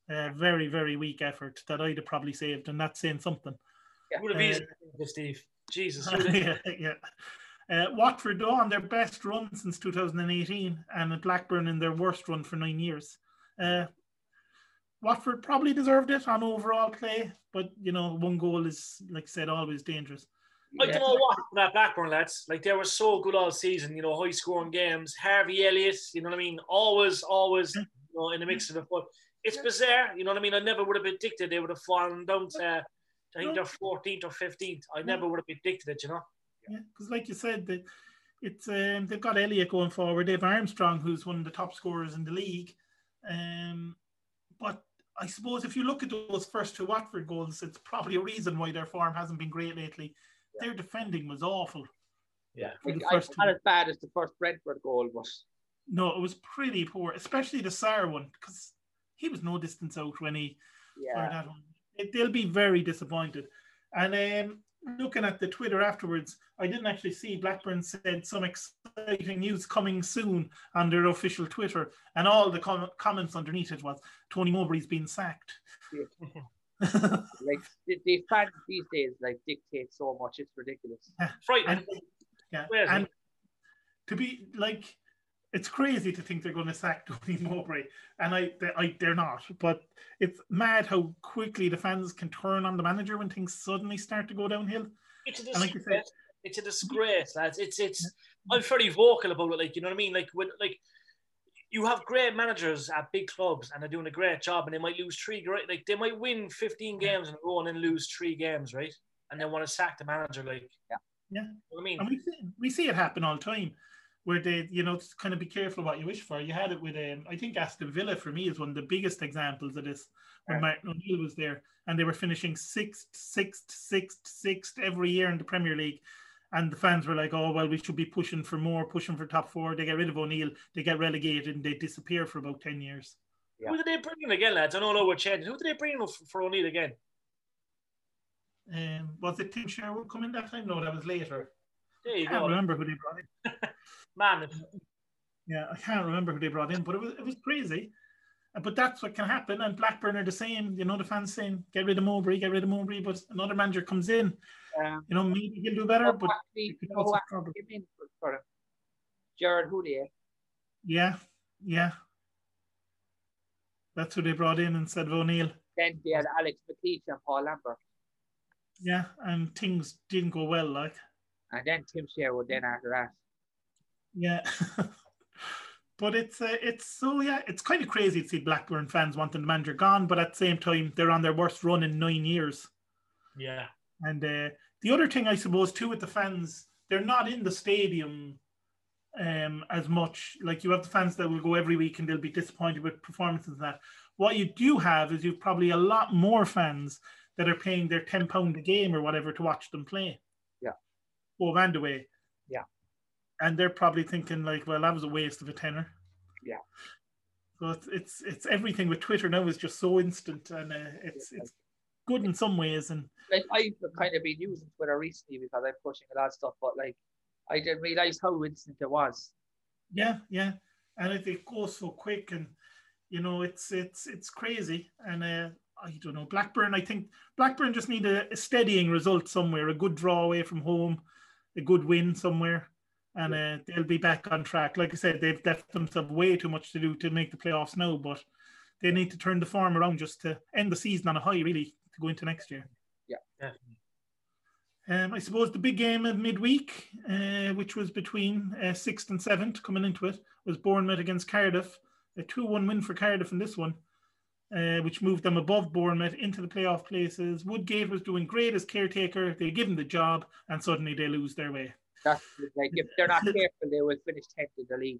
Speaker 1: Yeah. Uh, very, very weak effort that I'd have probably saved, and that's saying something.
Speaker 2: Yeah.
Speaker 3: Would have
Speaker 1: Uh,
Speaker 3: easy, Steve. Jesus.
Speaker 1: yeah, yeah. Uh, Watford on their best run since 2018, and at Blackburn in their worst run for nine years. Uh, Watford probably deserved it on overall play, but you know one goal is, like I said, always dangerous.
Speaker 3: I don't know what happened that Blackburn lads. Like they were so good all season, you know, high scoring games. Harvey Elliott, you know what I mean? Always, always, you know, in the mix of the foot. It's bizarre, you know what I mean? I never would have predicted they would have fallen down to I think they're 14th or 15th. I never would have predicted it, you know.
Speaker 1: Yeah, because like you said, that it's um, they've got Elliott going forward. They have Armstrong, who's one of the top scorers in the league. Um, but I suppose if you look at those first two Watford goals, it's probably a reason why their form hasn't been great lately. Their defending was awful.
Speaker 3: Yeah.
Speaker 1: for
Speaker 2: Like,
Speaker 1: the first
Speaker 2: not
Speaker 1: two.
Speaker 2: as bad as the first Brentford goal, but
Speaker 1: No, it was pretty poor, especially the Sarr one, because he was no distance out when he
Speaker 2: yeah.
Speaker 1: for that one. It, they'll be very disappointed. And um, looking at the Twitter afterwards, I didn't actually see Blackburn said some exciting news coming soon on their official Twitter, and all the com- comments underneath it was Tony Mowbray's been sacked.
Speaker 2: Like the, the fans these days like dictate so much, it's ridiculous.
Speaker 3: Frightening.
Speaker 1: and, yeah, and to be like, it's crazy to think they're going to sack Tony Mowbray, and I, they, I, they're not. But it's mad how quickly the fans can turn on the manager when things suddenly start to go downhill.
Speaker 3: It's a
Speaker 1: And like
Speaker 3: disgrace.
Speaker 1: said-
Speaker 3: it's a disgrace, lads. It's it's. I'm very vocal about it. Like you know what I mean. Like when like you have great managers at big clubs and they're doing a great job, and they might lose three. Great, like they might win 15 games in a row and then lose three games, right? And they want to sack the manager. Like
Speaker 2: Yeah.
Speaker 1: Yeah.
Speaker 3: You know what I mean.
Speaker 1: And we see, we see it happen all the time, where they, you know, kind of be careful what you wish for. You had it with, um, I think Aston Villa for me is one of the biggest examples of this when
Speaker 2: Yeah.
Speaker 1: Martin O'Neill was there, and they were finishing sixth, sixth, sixth, sixth every year in the Premier League. And the fans were like, "Oh well, we should be pushing for more, pushing for top four. They get rid of O'Neill, they get relegated, and they disappear for about ten years.
Speaker 2: Yeah.
Speaker 3: Who did they bring in again, lads? I don't know what changing. Who did they bring in for, for O'Neill again?
Speaker 1: Um, was it Tim Sherwood coming that time? No, that was later.
Speaker 3: There
Speaker 1: I
Speaker 3: you
Speaker 1: can't
Speaker 3: go,
Speaker 1: remember who they brought in.
Speaker 3: man.
Speaker 1: Yeah, I can't remember who they brought in, but it was it was crazy. Uh, But that's what can happen. And Blackburn are the same. You know, the fans saying, "Get rid of Mowbray, get rid of Mowbray," but another manager comes in.
Speaker 2: Um,
Speaker 1: You know, maybe he'll do better, but
Speaker 2: actually,
Speaker 1: it could
Speaker 2: you know
Speaker 1: cause
Speaker 2: who
Speaker 1: some
Speaker 2: actually
Speaker 1: trouble.
Speaker 2: came in for, for him? Gerard Houllier.
Speaker 1: yeah, yeah, that's who they brought in instead of O'Neill.
Speaker 2: Then they had Alex McLeish and Paul Lambert.
Speaker 1: Yeah, and things didn't go well. Like,
Speaker 2: And then Tim Sherwood then after that.
Speaker 1: yeah. But it's uh, it's so yeah it's kind of crazy to see Blackburn fans wanting the manager gone, but at the same time they're on their worst run in nine years.
Speaker 3: Yeah.
Speaker 1: And uh, the other thing, I suppose, too, with the fans, they're not in the stadium um, as much. Like you have the fans that will go every week and they'll be disappointed with performances and that. What you do have is you've probably a lot more fans that are paying their ten pound a game or whatever to watch them play.
Speaker 2: Yeah.
Speaker 1: Home and away.
Speaker 2: Yeah.
Speaker 1: And they're probably thinking like, well, that was a waste of a tenner.
Speaker 2: Yeah.
Speaker 1: So it's it's it's everything with Twitter now is just so instant and uh, it's it's good in some ways and
Speaker 2: like I've kind of been using Twitter recently because I'm pushing a lot of stuff, but like I didn't realize how instant it was.
Speaker 1: Yeah, yeah, and it, it goes so quick, and you know it's it's it's crazy. And uh, I don't know Blackburn. I think Blackburn just need a, a steadying result somewhere, a good draw away from home, a good win somewhere, and uh, they'll be back on track. Like I said, they've left themselves way too much to do to make the playoffs now, but they need to turn the form around just to end the season on a high, really, to go into next year.
Speaker 2: Yeah,
Speaker 3: definitely.
Speaker 1: Um, I suppose the big game of midweek, uh, which was between uh, sixth and seventh coming into it, was Bournemouth against Cardiff. A 2 1 win for Cardiff in this one, uh, which moved them above Bournemouth into the playoff places. Woodgate was doing great as caretaker. They give him the job, and suddenly they lose their way.
Speaker 2: That's like if they're not careful, they will finish 10th in the league.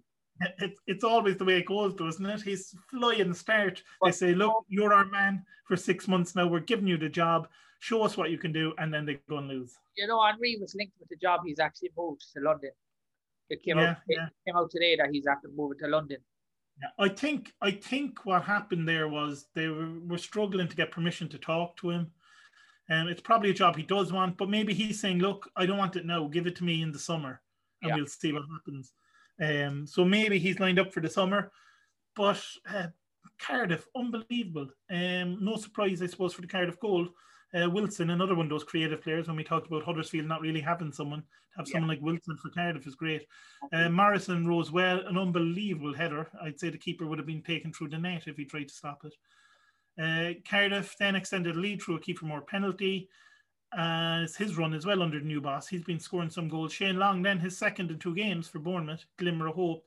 Speaker 1: It, it's always the way it goes, doesn't it? He's flying start. They say, Look, you're our man for six months now. We're giving you the job show us what you can do, and then they go and lose.
Speaker 2: You know, Henry was linked with the job. He's actually moved to London. It came
Speaker 1: Yeah,
Speaker 2: out.
Speaker 1: yeah.
Speaker 2: It came out today that he's after moving to London.
Speaker 1: Yeah, I think I think what happened there was they were, were struggling to get permission to talk to him. And it's probably a job he does want, but maybe he's saying, "Look, I don't want it now. Give it to me in the summer, and
Speaker 2: Yeah.
Speaker 1: we'll see what happens." Um, so maybe he's lined up for the summer, but uh, Cardiff, unbelievable. Um, no surprise, I suppose, for the Cardiff goal. Uh, Wilson, another one of those creative players. When we talked about Huddersfield not really having someone, to have
Speaker 2: Yeah.
Speaker 1: someone like Wilson for Cardiff is great. Uh, Morrison rose well, an unbelievable header. I'd say the keeper would have been taken through the net if he tried to stop it. Uh, Cardiff then extended the lead through a Kieffer Moore penalty. Uh, it's his run as well under the new boss. He's been scoring some goals. Shane Long then his second in two games for Bournemouth, glimmer of hope.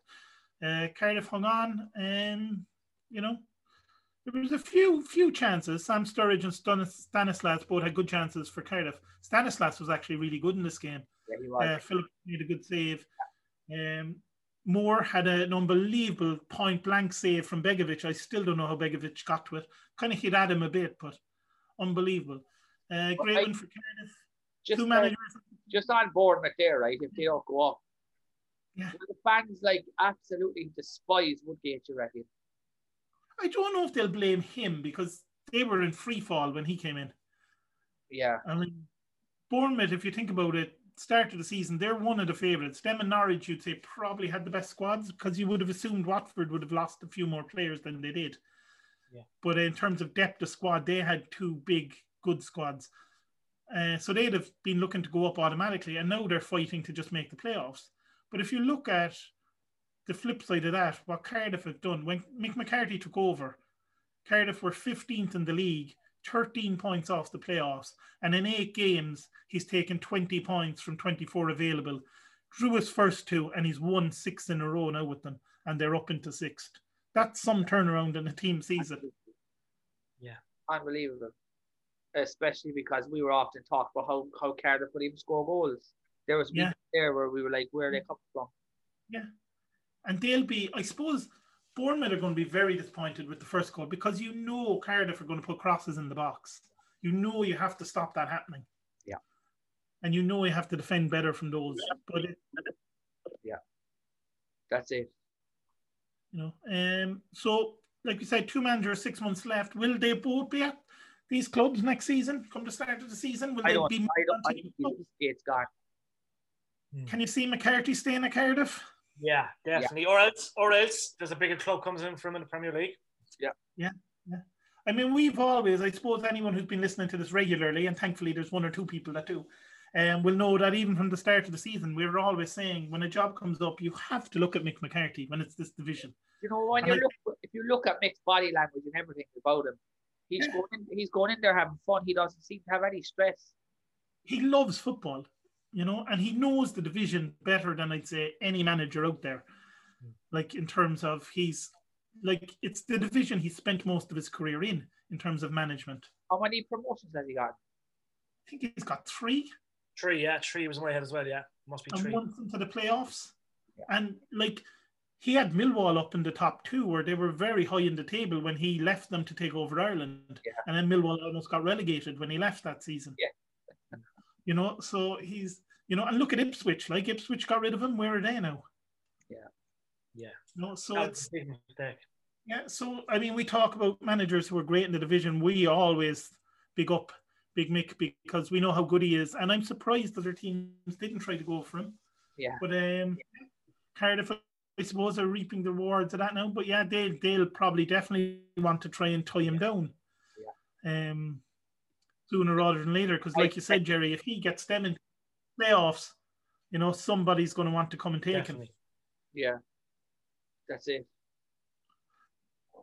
Speaker 1: Uh, Cardiff hung on, and you know there was a few few chances. Sam Surridge and Stanis- Stanislas both had good chances for Cardiff. Stanislas was actually really good in this game.
Speaker 2: Yeah, he was.
Speaker 1: Uh, Philip made a good save. Um, Moore had an unbelievable point blank save from Begovic. I still don't know how Begovic got to it. Kind of hit at him a bit, but unbelievable. Uh, great
Speaker 2: I-
Speaker 1: win for Cardiff.
Speaker 2: just,
Speaker 1: Two
Speaker 2: uh,
Speaker 1: managers.
Speaker 2: just on Bournemouth there, right? If they don't go up,
Speaker 1: Yeah.
Speaker 2: the fans like absolutely despise Woodgate. You reckon?
Speaker 1: I don't know if they'll blame him because they were in free fall when he came in.
Speaker 2: Yeah,
Speaker 1: I mean, Bournemouth, if you think about it, start of the season, they're one of the favourites. Them and Norwich, you'd say, probably had the best squads because you would have assumed Watford would have lost a few more players than they did.
Speaker 3: Yeah.
Speaker 1: But in terms of depth of squad, they had two big, good squads. Uh, so they'd have been looking to go up automatically, and now they're fighting to just make the playoffs. But if you look at the flip side of that, what Cardiff have done, when Mick McCarthy took over, Cardiff were 15th in the league, 13 points off the playoffs, and in eight games, he's taken 20 points from 24 available. Drew his first two, and he's won six in a row now with them, and they're up into sixth. That's some turnaround in a team season.
Speaker 2: Yeah, unbelievable. Especially because we were often talked about how how Cardiff would even score goals. There was
Speaker 1: Yeah.
Speaker 2: there where we were like, where are they coming from?
Speaker 1: And they'll be, I suppose, Bournemouth are going to be very disappointed with the first goal because you know Cardiff are going to put crosses in the box. You know you have to stop that happening.
Speaker 2: Yeah.
Speaker 1: And you know you have to defend better from those. But it,
Speaker 2: That's it.
Speaker 1: you know, um, so like we said, two managers, six months left. Will they both be at these clubs next season? Come the start of the season, will
Speaker 2: I
Speaker 1: they
Speaker 2: don't.
Speaker 1: be?
Speaker 2: I don't. I
Speaker 1: on
Speaker 2: think
Speaker 1: team?
Speaker 2: Gate's gone.
Speaker 1: Can you see McCarthy staying at Cardiff?
Speaker 3: Yeah, definitely. Or else, or else, there's a bigger club comes in from in the Premier League. Yeah, yeah, yeah.
Speaker 1: I mean, we've always, I suppose, anyone who's been listening to this regularly, and thankfully there's one or two people that do, um, will know that even from the start of the season, we're always saying when a job comes up, you have to look at Mick McCarthy when it's this division.
Speaker 2: You know, when
Speaker 1: And
Speaker 2: you
Speaker 1: I-
Speaker 2: look, if you look at Mick's body language and everything about him, he's
Speaker 1: Yeah.
Speaker 2: going. In, he's going in there having fun. He doesn't seem to have any stress.
Speaker 1: He loves football, you know, and he knows the division better than I'd say any manager out there. Hmm. Like in terms of he's like it's the division he spent most of his career in, in terms of management.
Speaker 2: How many promotions has he got?
Speaker 1: I think he's got three
Speaker 3: Three, yeah, three was in my head as well. Yeah, must be
Speaker 1: and
Speaker 3: three.
Speaker 1: once into the playoffs. Yeah. And like he had Millwall up in the top two, where they were very high in the table when he left them to take over Ireland,
Speaker 2: yeah.
Speaker 1: and then Millwall almost got relegated when he left that season.
Speaker 2: Yeah.
Speaker 1: You know, so he's you know, and look at Ipswich. Like Ipswich got rid of him. Where are they now?
Speaker 3: Yeah. Yeah.
Speaker 1: You know, so
Speaker 3: That's
Speaker 1: it's yeah. So I mean, we talk about managers who are great in the division. We always big up Big Mick because we know how good he is, and I'm surprised that their teams didn't try to go for him.
Speaker 2: Yeah.
Speaker 1: But um, Cardiff, I suppose, are reaping the rewards of that now. But yeah, they they'll probably definitely want to try and tie him down.
Speaker 2: Yeah.
Speaker 1: Um, sooner rather than later, because like you said, Jerry, if he gets them in playoffs, you know, somebody's going to want to come and take
Speaker 3: Definitely.
Speaker 1: him.
Speaker 2: Yeah. That's it.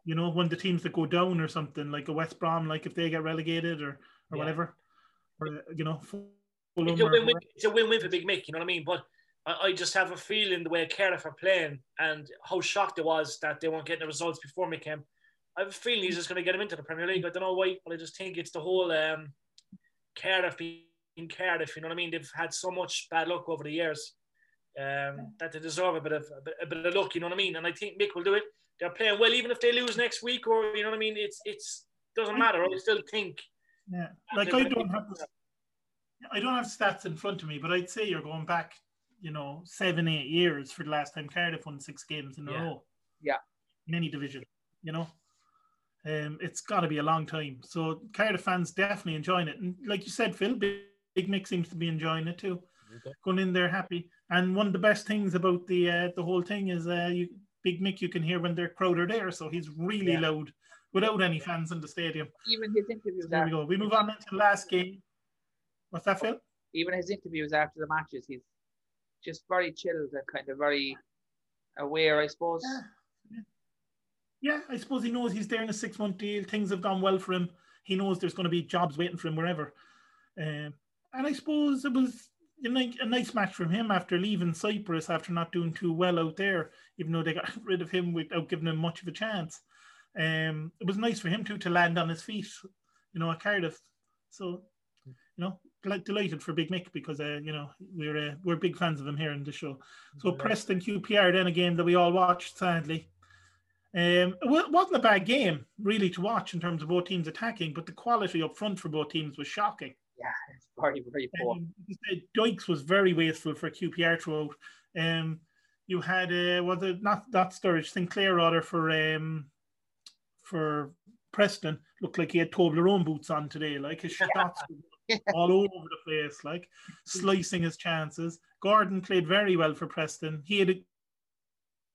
Speaker 1: You know, when the teams that go down or something, like a West Brom, like if they get relegated or or
Speaker 3: Yeah.
Speaker 1: whatever, or you know,
Speaker 3: It's a win-win. It's a win-win for Big Mick. You know what I mean? But I, I just have a feeling the way Cardiff are playing and how shocked it was that they weren't getting the results before Mick came. I have a feeling he's just going to get him into the Premier League. I don't know why, but I just think it's the whole um, Cardiff being Cardiff. You know what I mean? They've had so much bad luck over the years um, that they deserve a bit of a bit, a bit of luck. You know what I mean? And I think Mick will do it. They're playing well, even if they lose next week, or you know what I mean. It's it's doesn't matter. I still think
Speaker 1: Yeah, like I don't have the, I don't have stats in front of me, but I'd say you're going back, you know, seven, eight years for the last time Cardiff won six games in a
Speaker 3: Yeah.
Speaker 1: row.
Speaker 2: Yeah.
Speaker 1: In any division, you know. Um, it's got to be a long time. So Cardiff fans definitely enjoying it, and like you said, Phil, Big, Big Mick seems to be enjoying it too.
Speaker 3: Okay.
Speaker 1: Going in there happy, and one of the best things about the uh, the whole thing is uh, you Big Mick you can hear when their crowd are there, so he's really
Speaker 3: Yeah.
Speaker 1: loud without any fans in the stadium.
Speaker 2: Even his interviews
Speaker 1: There we
Speaker 2: after,
Speaker 1: go. We move on into the last game. What's that, Phil?
Speaker 2: even his interviews after the matches, he's just very chilled and kind of very aware, I suppose.
Speaker 1: Yeah. Yeah, I suppose he knows he's there in a six month deal. Things have gone well for him. He knows there's going to be jobs waiting for him wherever. Um, and I suppose it was a nice, a nice match from him after leaving Cyprus after not doing too well out there, even though they got rid of him without giving him much of a chance. Um, it was nice for him too to land on his feet, you know, at Cardiff. So, you know, del- delighted for Big Mick because uh, you know we're uh, we're big fans of him here in the show. So Preston QPR then a game that we all watched sadly. Um, it wasn't a bad game really to watch in terms of both teams attacking, but the quality up front for both teams was shocking.
Speaker 2: Yeah, it's very, very poor.
Speaker 1: Um, Dykes was very wasteful for QPR throughout. Um, you had uh, was it not not Sturridge Sinclair rather for um for Preston looked like he had Toblerone boots on today. Like his shots were all over the place, like slicing his chances. Gordon played very well for Preston. He had a,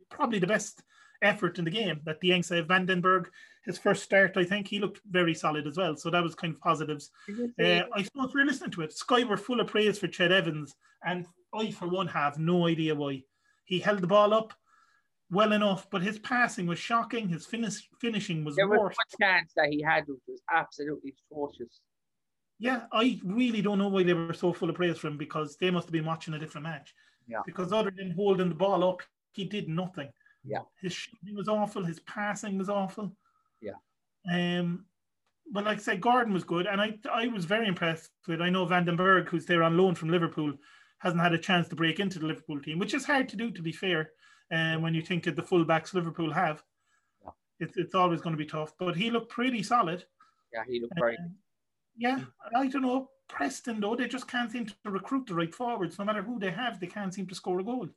Speaker 1: probably the best effort in the game that the Yanks said. van den Berg, his first start, I think he looked very solid as well. So that was kind of positives.
Speaker 2: Did you see-
Speaker 1: Uh, I suppose we're listening to it. Sky were full of praise for Ched Evans, and I, for one, have no idea why. He held the ball up well enough, but his passing was shocking. His finish, finishing was
Speaker 2: there was
Speaker 1: worse.
Speaker 2: one chance that he had which was absolutely atrocious.
Speaker 1: Yeah, I really don't know why they were so full of praise for him because they must have been watching a different match.
Speaker 2: Yeah.
Speaker 1: Because other than holding the ball up, he did nothing.
Speaker 2: Yeah.
Speaker 1: His shooting was awful. His passing was awful.
Speaker 2: Yeah.
Speaker 1: Um, but like I said, Gordon was good, and I I was very impressed with. I know van den Berg, who's there on loan from Liverpool, hasn't had a chance to break into the Liverpool team, which is hard to do, to be fair. And when you think of the fullbacks Liverpool have,
Speaker 2: Yeah.
Speaker 1: it's it's always going to be tough. But he looked pretty solid.
Speaker 2: Yeah, he looked very.
Speaker 1: Uh, yeah, I don't know. Preston though, they just can't seem to recruit the right forwards. No matter who they have, they can't seem to score a goal.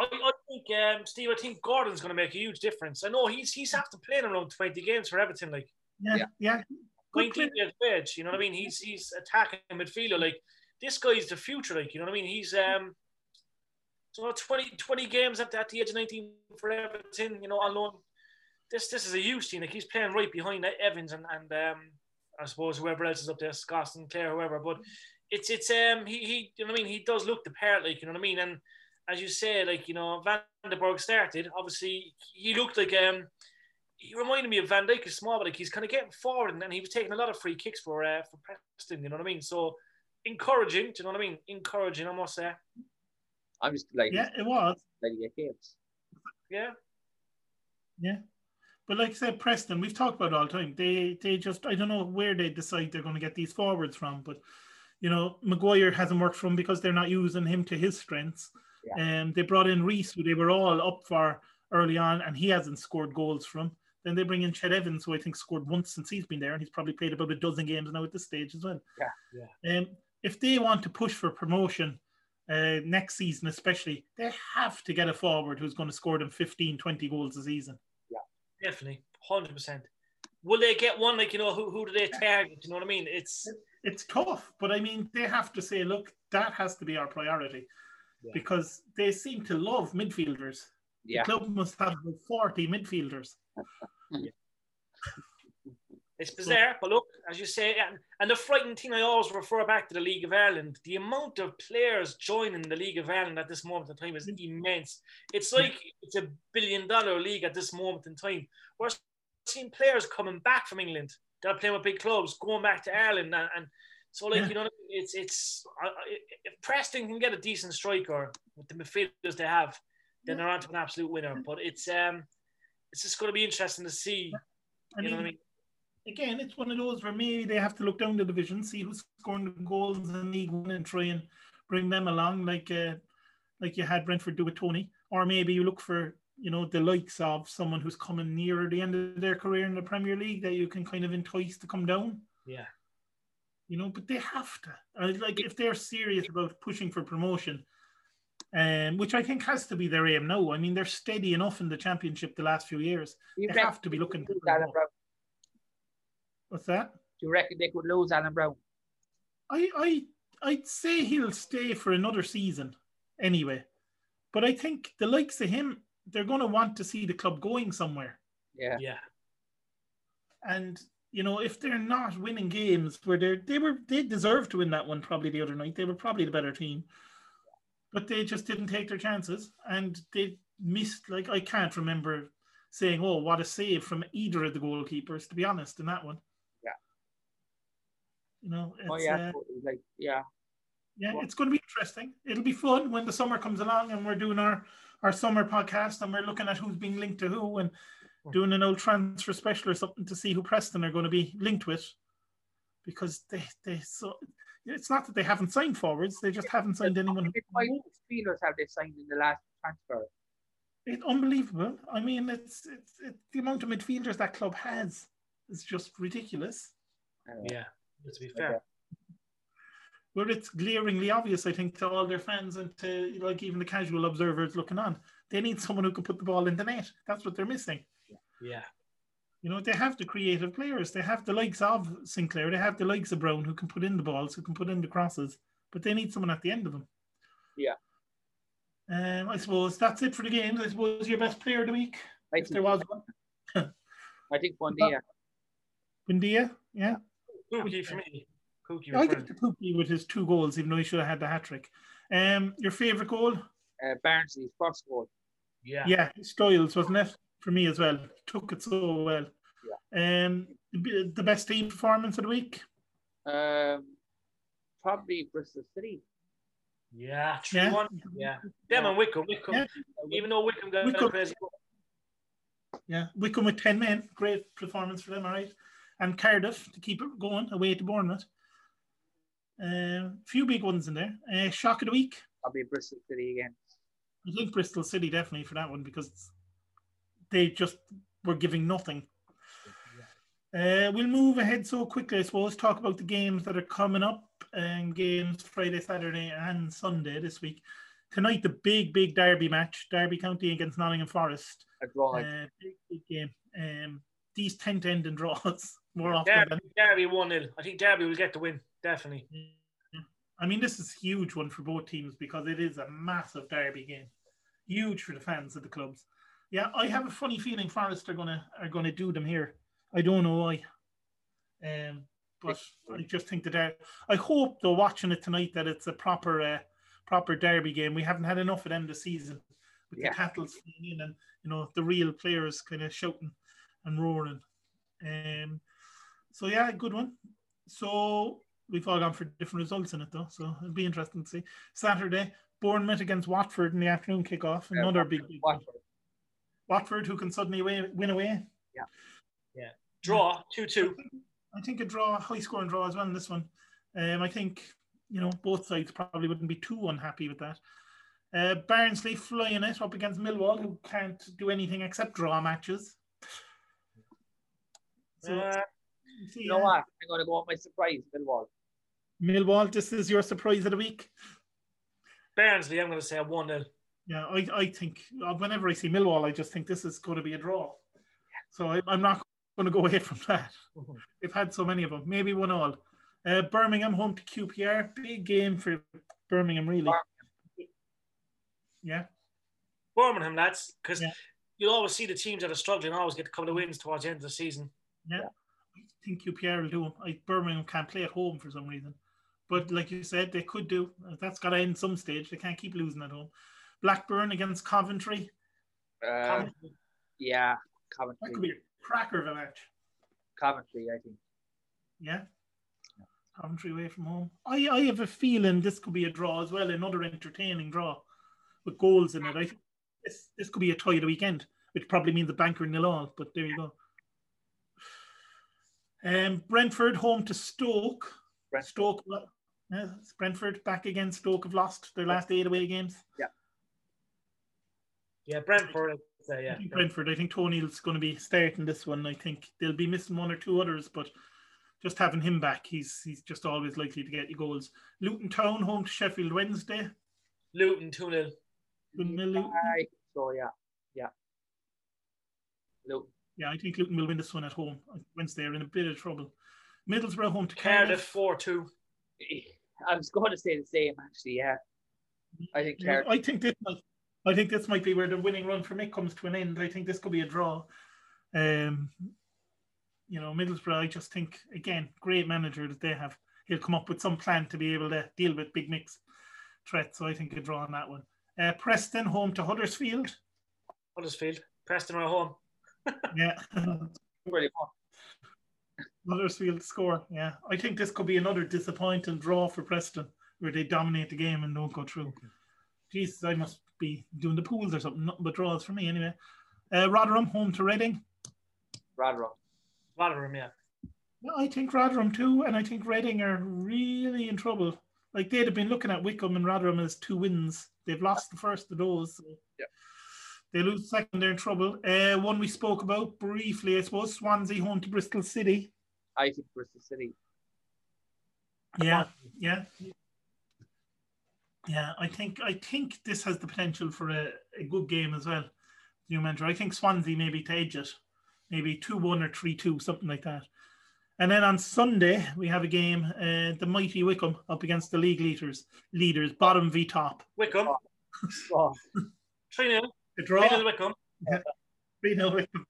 Speaker 3: I, I think, um, Steve, I think Gordon's going to make a huge difference. I know he's he's after playing around 20 games for Everton, like
Speaker 1: Yeah,
Speaker 2: Yeah.
Speaker 1: yeah. Good
Speaker 3: 19
Speaker 1: player.
Speaker 3: years of age. You know what I mean? He's he's attacking midfielder. Like this guy's the future. Like you know what I mean? He's um, so 20, 20 games at, at the age of 19 for Everton. You know, on loan. This this is a huge team. Like he's playing right behind Evans and and um, I suppose whoever else is up there, Scott Sinclair, whoever. But it's it's um he he you know what I mean? He does look the part. Like you know what I mean? And as you say, like you know, van den Berg started. Obviously, he looked like um, he reminded me of Van Dijk is small, but like he's kind of getting forward, and, and he was taking a lot of free kicks for uh, for Preston. You know what I mean? So encouraging. Do you know what I mean? Encouraging, I must say.
Speaker 2: I'm just like,
Speaker 1: Yeah, it was.
Speaker 2: like get games.
Speaker 3: Yeah,
Speaker 1: Yeah. But like I said, Preston, we've talked about it all the time. They they just I don't know where they decide they're going to get these forwards from, but you know, Maguire hasn't worked for them because they're not using him to his strengths.
Speaker 2: Yeah.
Speaker 1: Um, they brought in Riis, who they were all up for early on, and he hasn't scored goals from. Then they bring in Ched Evans, who I think scored once since he's been there, and he's probably played about a dozen games now at this stage as well.
Speaker 2: Yeah,
Speaker 1: yeah. Um, if they want to push for promotion uh, next season, especially, they have to get a forward who's going to score them 15, 20 goals a season.
Speaker 2: Yeah,
Speaker 3: definitely, hundred percent. Will they get one? Like you know, who who do they target? You know what I mean? It's
Speaker 1: it's tough, but I mean, they have to say, look, that has to be our priority, yeah. because they seem to love midfielders.
Speaker 2: Yeah.
Speaker 1: The club must have 40 midfielders.
Speaker 3: yeah. It's bizarre, but look, as you say, and, and the frightening thing I always refer back to the League of Ireland, the amount of players joining the League of Ireland at this moment in time is mm. immense. It's mm. like it's a billion dollar league at this moment in time. We're seeing players coming back from England that are playing with big clubs, going back to Ireland, and, and so like yeah. you know, it's it's if Preston can get a decent striker with the midfielders they have, then they're onto an absolute winner. But it's um, it's just going to be interesting to see.
Speaker 1: I
Speaker 3: you
Speaker 1: mean,
Speaker 3: know what I mean?
Speaker 1: Again, it's one of those where maybe they have to look down the division, see who's scoring the goals in League One, and try and bring them along, like uh, like you had Brentford do with Toney, or maybe you look for you know the likes of someone who's coming nearer the end of their career in the Premier League that you can kind of entice to come down.
Speaker 3: Yeah,
Speaker 1: you know, but they have to. Like if they're serious about pushing for promotion, um, which I think has to be their aim now. I mean, they're steady enough in the championship the last few years.
Speaker 2: You
Speaker 1: they have to be looking.
Speaker 2: Alan Browne.
Speaker 1: What's that?
Speaker 2: Do you reckon they could lose Alan Browne?
Speaker 1: I I I'd say he'll stay for another season anyway, but I think the likes of him, they're going to want to see the club going somewhere.
Speaker 2: Yeah.
Speaker 3: Yeah.
Speaker 1: And you know, if they're not winning games where they they were they deserved to win that one probably the other night. They were probably the better team, but they just didn't take their chances and they missed. Like I can't remember saying, "Oh, what a save from either of the goalkeepers." To be honest, in that one.
Speaker 2: Yeah.
Speaker 1: You know.
Speaker 2: oh yeah. Uh, like yeah.
Speaker 1: Yeah, it's going to be interesting. It'll be fun when the summer comes along and we're doing our our summer podcast and we're looking at who's being linked to who and doing an old transfer special or something to see who Preston are going to be linked with, because they they so it's not that they haven't signed forwards; they just haven't signed anyone.
Speaker 2: Five midfielders have they signed in the last transfer?
Speaker 1: It's unbelievable. I mean, it's it's, it's the amount of midfielders that club has is just ridiculous.
Speaker 3: Uh, yeah, to be fair.
Speaker 1: Where it's glaringly obvious, I think, to all their fans and to like even the casual observers looking on, they need someone who can put the ball in the net. That's what they're missing.
Speaker 3: Yeah.
Speaker 1: You know, they have the creative players. They have the likes of Sinclair. They have the likes of Browne who can put in the balls, who can put in the crosses, but they need someone at the end of them.
Speaker 2: Yeah.
Speaker 1: Um, I suppose that's it for the game. I suppose your best player of the week, I if there was one.
Speaker 2: I think Buendía.
Speaker 1: Buendía, yeah.
Speaker 3: Pukki for me. Pukki.
Speaker 1: I give it to Pukki with his two goals, even though he should have had the hat trick. Um, your favourite goal?
Speaker 2: Uh, Barnsley's first goal.
Speaker 3: Yeah.
Speaker 1: Yeah, Styles, wasn't it? For me as well. Took it so well.
Speaker 2: Yeah.
Speaker 1: Um, the best team performance of the week?
Speaker 2: Um, probably Bristol City.
Speaker 3: Yeah, three yeah. one. Yeah, them and Wycombe. Wycombe. Yeah. Even though Wycombe got Wycombe. crazy.
Speaker 1: Yeah, Wycombe with ten men. Great performance for them. All right, and Cardiff to keep it going away to Bournemouth. A uh, few big ones in there. Uh, shock of the week.
Speaker 2: Probably Bristol City again.
Speaker 1: I think Bristol City definitely for that one because they just were giving nothing. Uh, we'll move ahead so quickly, I suppose, talk about the games that are coming up and games Friday, Saturday, and Sunday this week. Tonight, the big, big derby match Derby County against Nottingham Forest.
Speaker 2: A draw.
Speaker 1: Uh, big, big game. Um, these tend to end in draws more often. Derby, than...
Speaker 3: Derby 1 0. I think Derby will get the win, definitely.
Speaker 1: I mean, this is a huge one for both teams because it is a massive derby game. Huge for the fans of the clubs. Yeah, I have a funny feeling Forest are gonna are gonna do them here. I don't know why. Um, but I just think that I hope though watching it tonight that it's a proper uh, proper derby game. We haven't had enough of them this season with yeah. the Cattles in and you know the real players kind of shouting and roaring. Um, so yeah, good one. So we've all gone for different results in it though, so it'll be interesting to see. Saturday, Bournemouth against Watford in the afternoon kickoff. Another yeah, big, big Watford. Watford, who can suddenly win away.
Speaker 2: Yeah.
Speaker 3: Yeah. Draw 2 2.
Speaker 1: I think a draw, high scoring draw as well in this one. Um, I think, you know, both sides probably wouldn't be too unhappy with that. Uh, Barnsley flying it up against Millwall, who can't do anything except draw matches.
Speaker 2: So, uh, you know what? I'm going to go with my surprise, Millwall.
Speaker 1: Millwall, this is your surprise of the week.
Speaker 3: Barnsley, I'm going to say a 1 0.
Speaker 1: Yeah, I, I think uh, whenever I see Millwall, I just think this is going to be a draw. So I, am not going to go away from that. They've had so many of them. Maybe one all. Uh, Birmingham home to QPR. Big game for Birmingham, really. Yeah.
Speaker 3: Birmingham, that's because yeah. you'll always see the teams that are struggling always get a couple of wins towards the end of the season.
Speaker 1: Yeah. I think QPR will do. I, Birmingham can't play at home for some reason. But like you said, they could do. That's got to end some stage. They can't keep losing at home. Blackburn against Coventry.
Speaker 2: Uh, Coventry. Yeah, Coventry.
Speaker 1: That could be a cracker of a match.
Speaker 2: Coventry, I think.
Speaker 1: Yeah. Coventry away from home. I, I have a feeling this could be a draw as well, another entertaining draw with goals in it. I think this, this could be a tie of the weekend, which probably means the banker nil all, but there you go. Um, Brentford home to Stoke. Brentford. Stoke, yeah, Brentford back again. Stoke have lost their last eight away games.
Speaker 2: Yeah.
Speaker 3: Yeah, Brentford. Uh, yeah.
Speaker 1: I think Brentford. I think Toney's going to be starting this one. I think they'll be missing one or two others, but just having him back, he's he's just always likely to get you goals. Luton Town home to Sheffield Wednesday.
Speaker 3: Luton 2 0.
Speaker 2: Luton. So, yeah. Yeah. Luton.
Speaker 1: Yeah, I think Luton will win this one at home. Wednesday are in a bit of trouble. Middlesbrough home to
Speaker 3: Cardiff 4 2.
Speaker 2: I was going to say the same, actually, yeah. I think Cardiff.
Speaker 1: I think this might, I think this might be where the winning run for Mick comes to an end. I think this could be a draw. Um, you know, Middlesbrough, I just think, again, great manager that they have. He'll come up with some plan to be able to deal with Big Mick's threat. So I think a draw on that one. Uh, Preston home to Huddersfield.
Speaker 3: Huddersfield. Preston are home.
Speaker 1: yeah.
Speaker 2: really.
Speaker 1: Huddersfield score. Yeah. I think this could be another disappointing draw for Preston where they dominate the game and don't go through. Jesus, I must be doing the pools or something. Nothing but draws for me anyway. Uh, Rotherham home to Reading.
Speaker 2: Rotherham.
Speaker 3: Rotherham, yeah.
Speaker 1: No, I think Rotherham too, and I think Reading are really in trouble. Like they'd have been looking at Wycombe and Rotherham as two wins. They've lost the first of those. So
Speaker 2: yeah.
Speaker 1: They lose second, they're in trouble. Uh, one we spoke about briefly, I suppose, Swansea home to Bristol City.
Speaker 2: I think Bristol City.
Speaker 1: Yeah, yeah. Yeah, I think I think this has the potential for a, a good game as well. New manager. I think Swansea maybe to edge it. Maybe 2 1 or 3 2, something like that. And then on Sunday, we have a game, uh, the mighty Wycombe up against the league leaders, leaders bottom v top.
Speaker 3: Wycombe. 3 0.
Speaker 1: A draw.
Speaker 3: 3 0 Wycombe.
Speaker 1: 3 0 Wycombe.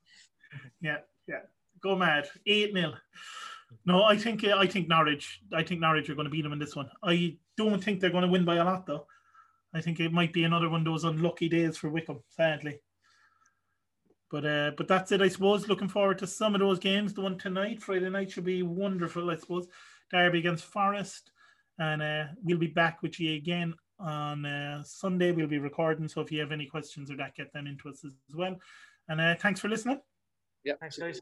Speaker 1: Yeah, yeah. Go mad. 8 0. No, I think uh, I think Norwich. I think Norwich are going to beat them in this one. I don't think they're going to win by a lot, though. I think it might be another one of those unlucky days for Wycombe, sadly. But uh, but that's it, I suppose. Looking forward to some of those games. The one tonight, Friday night, should be wonderful, I suppose. Derby against Forest, and uh, we'll be back with you again on uh, Sunday. We'll be recording, so if you have any questions or that, get them into us as well. And uh, thanks for listening.
Speaker 2: Yeah,
Speaker 3: thanks, guys.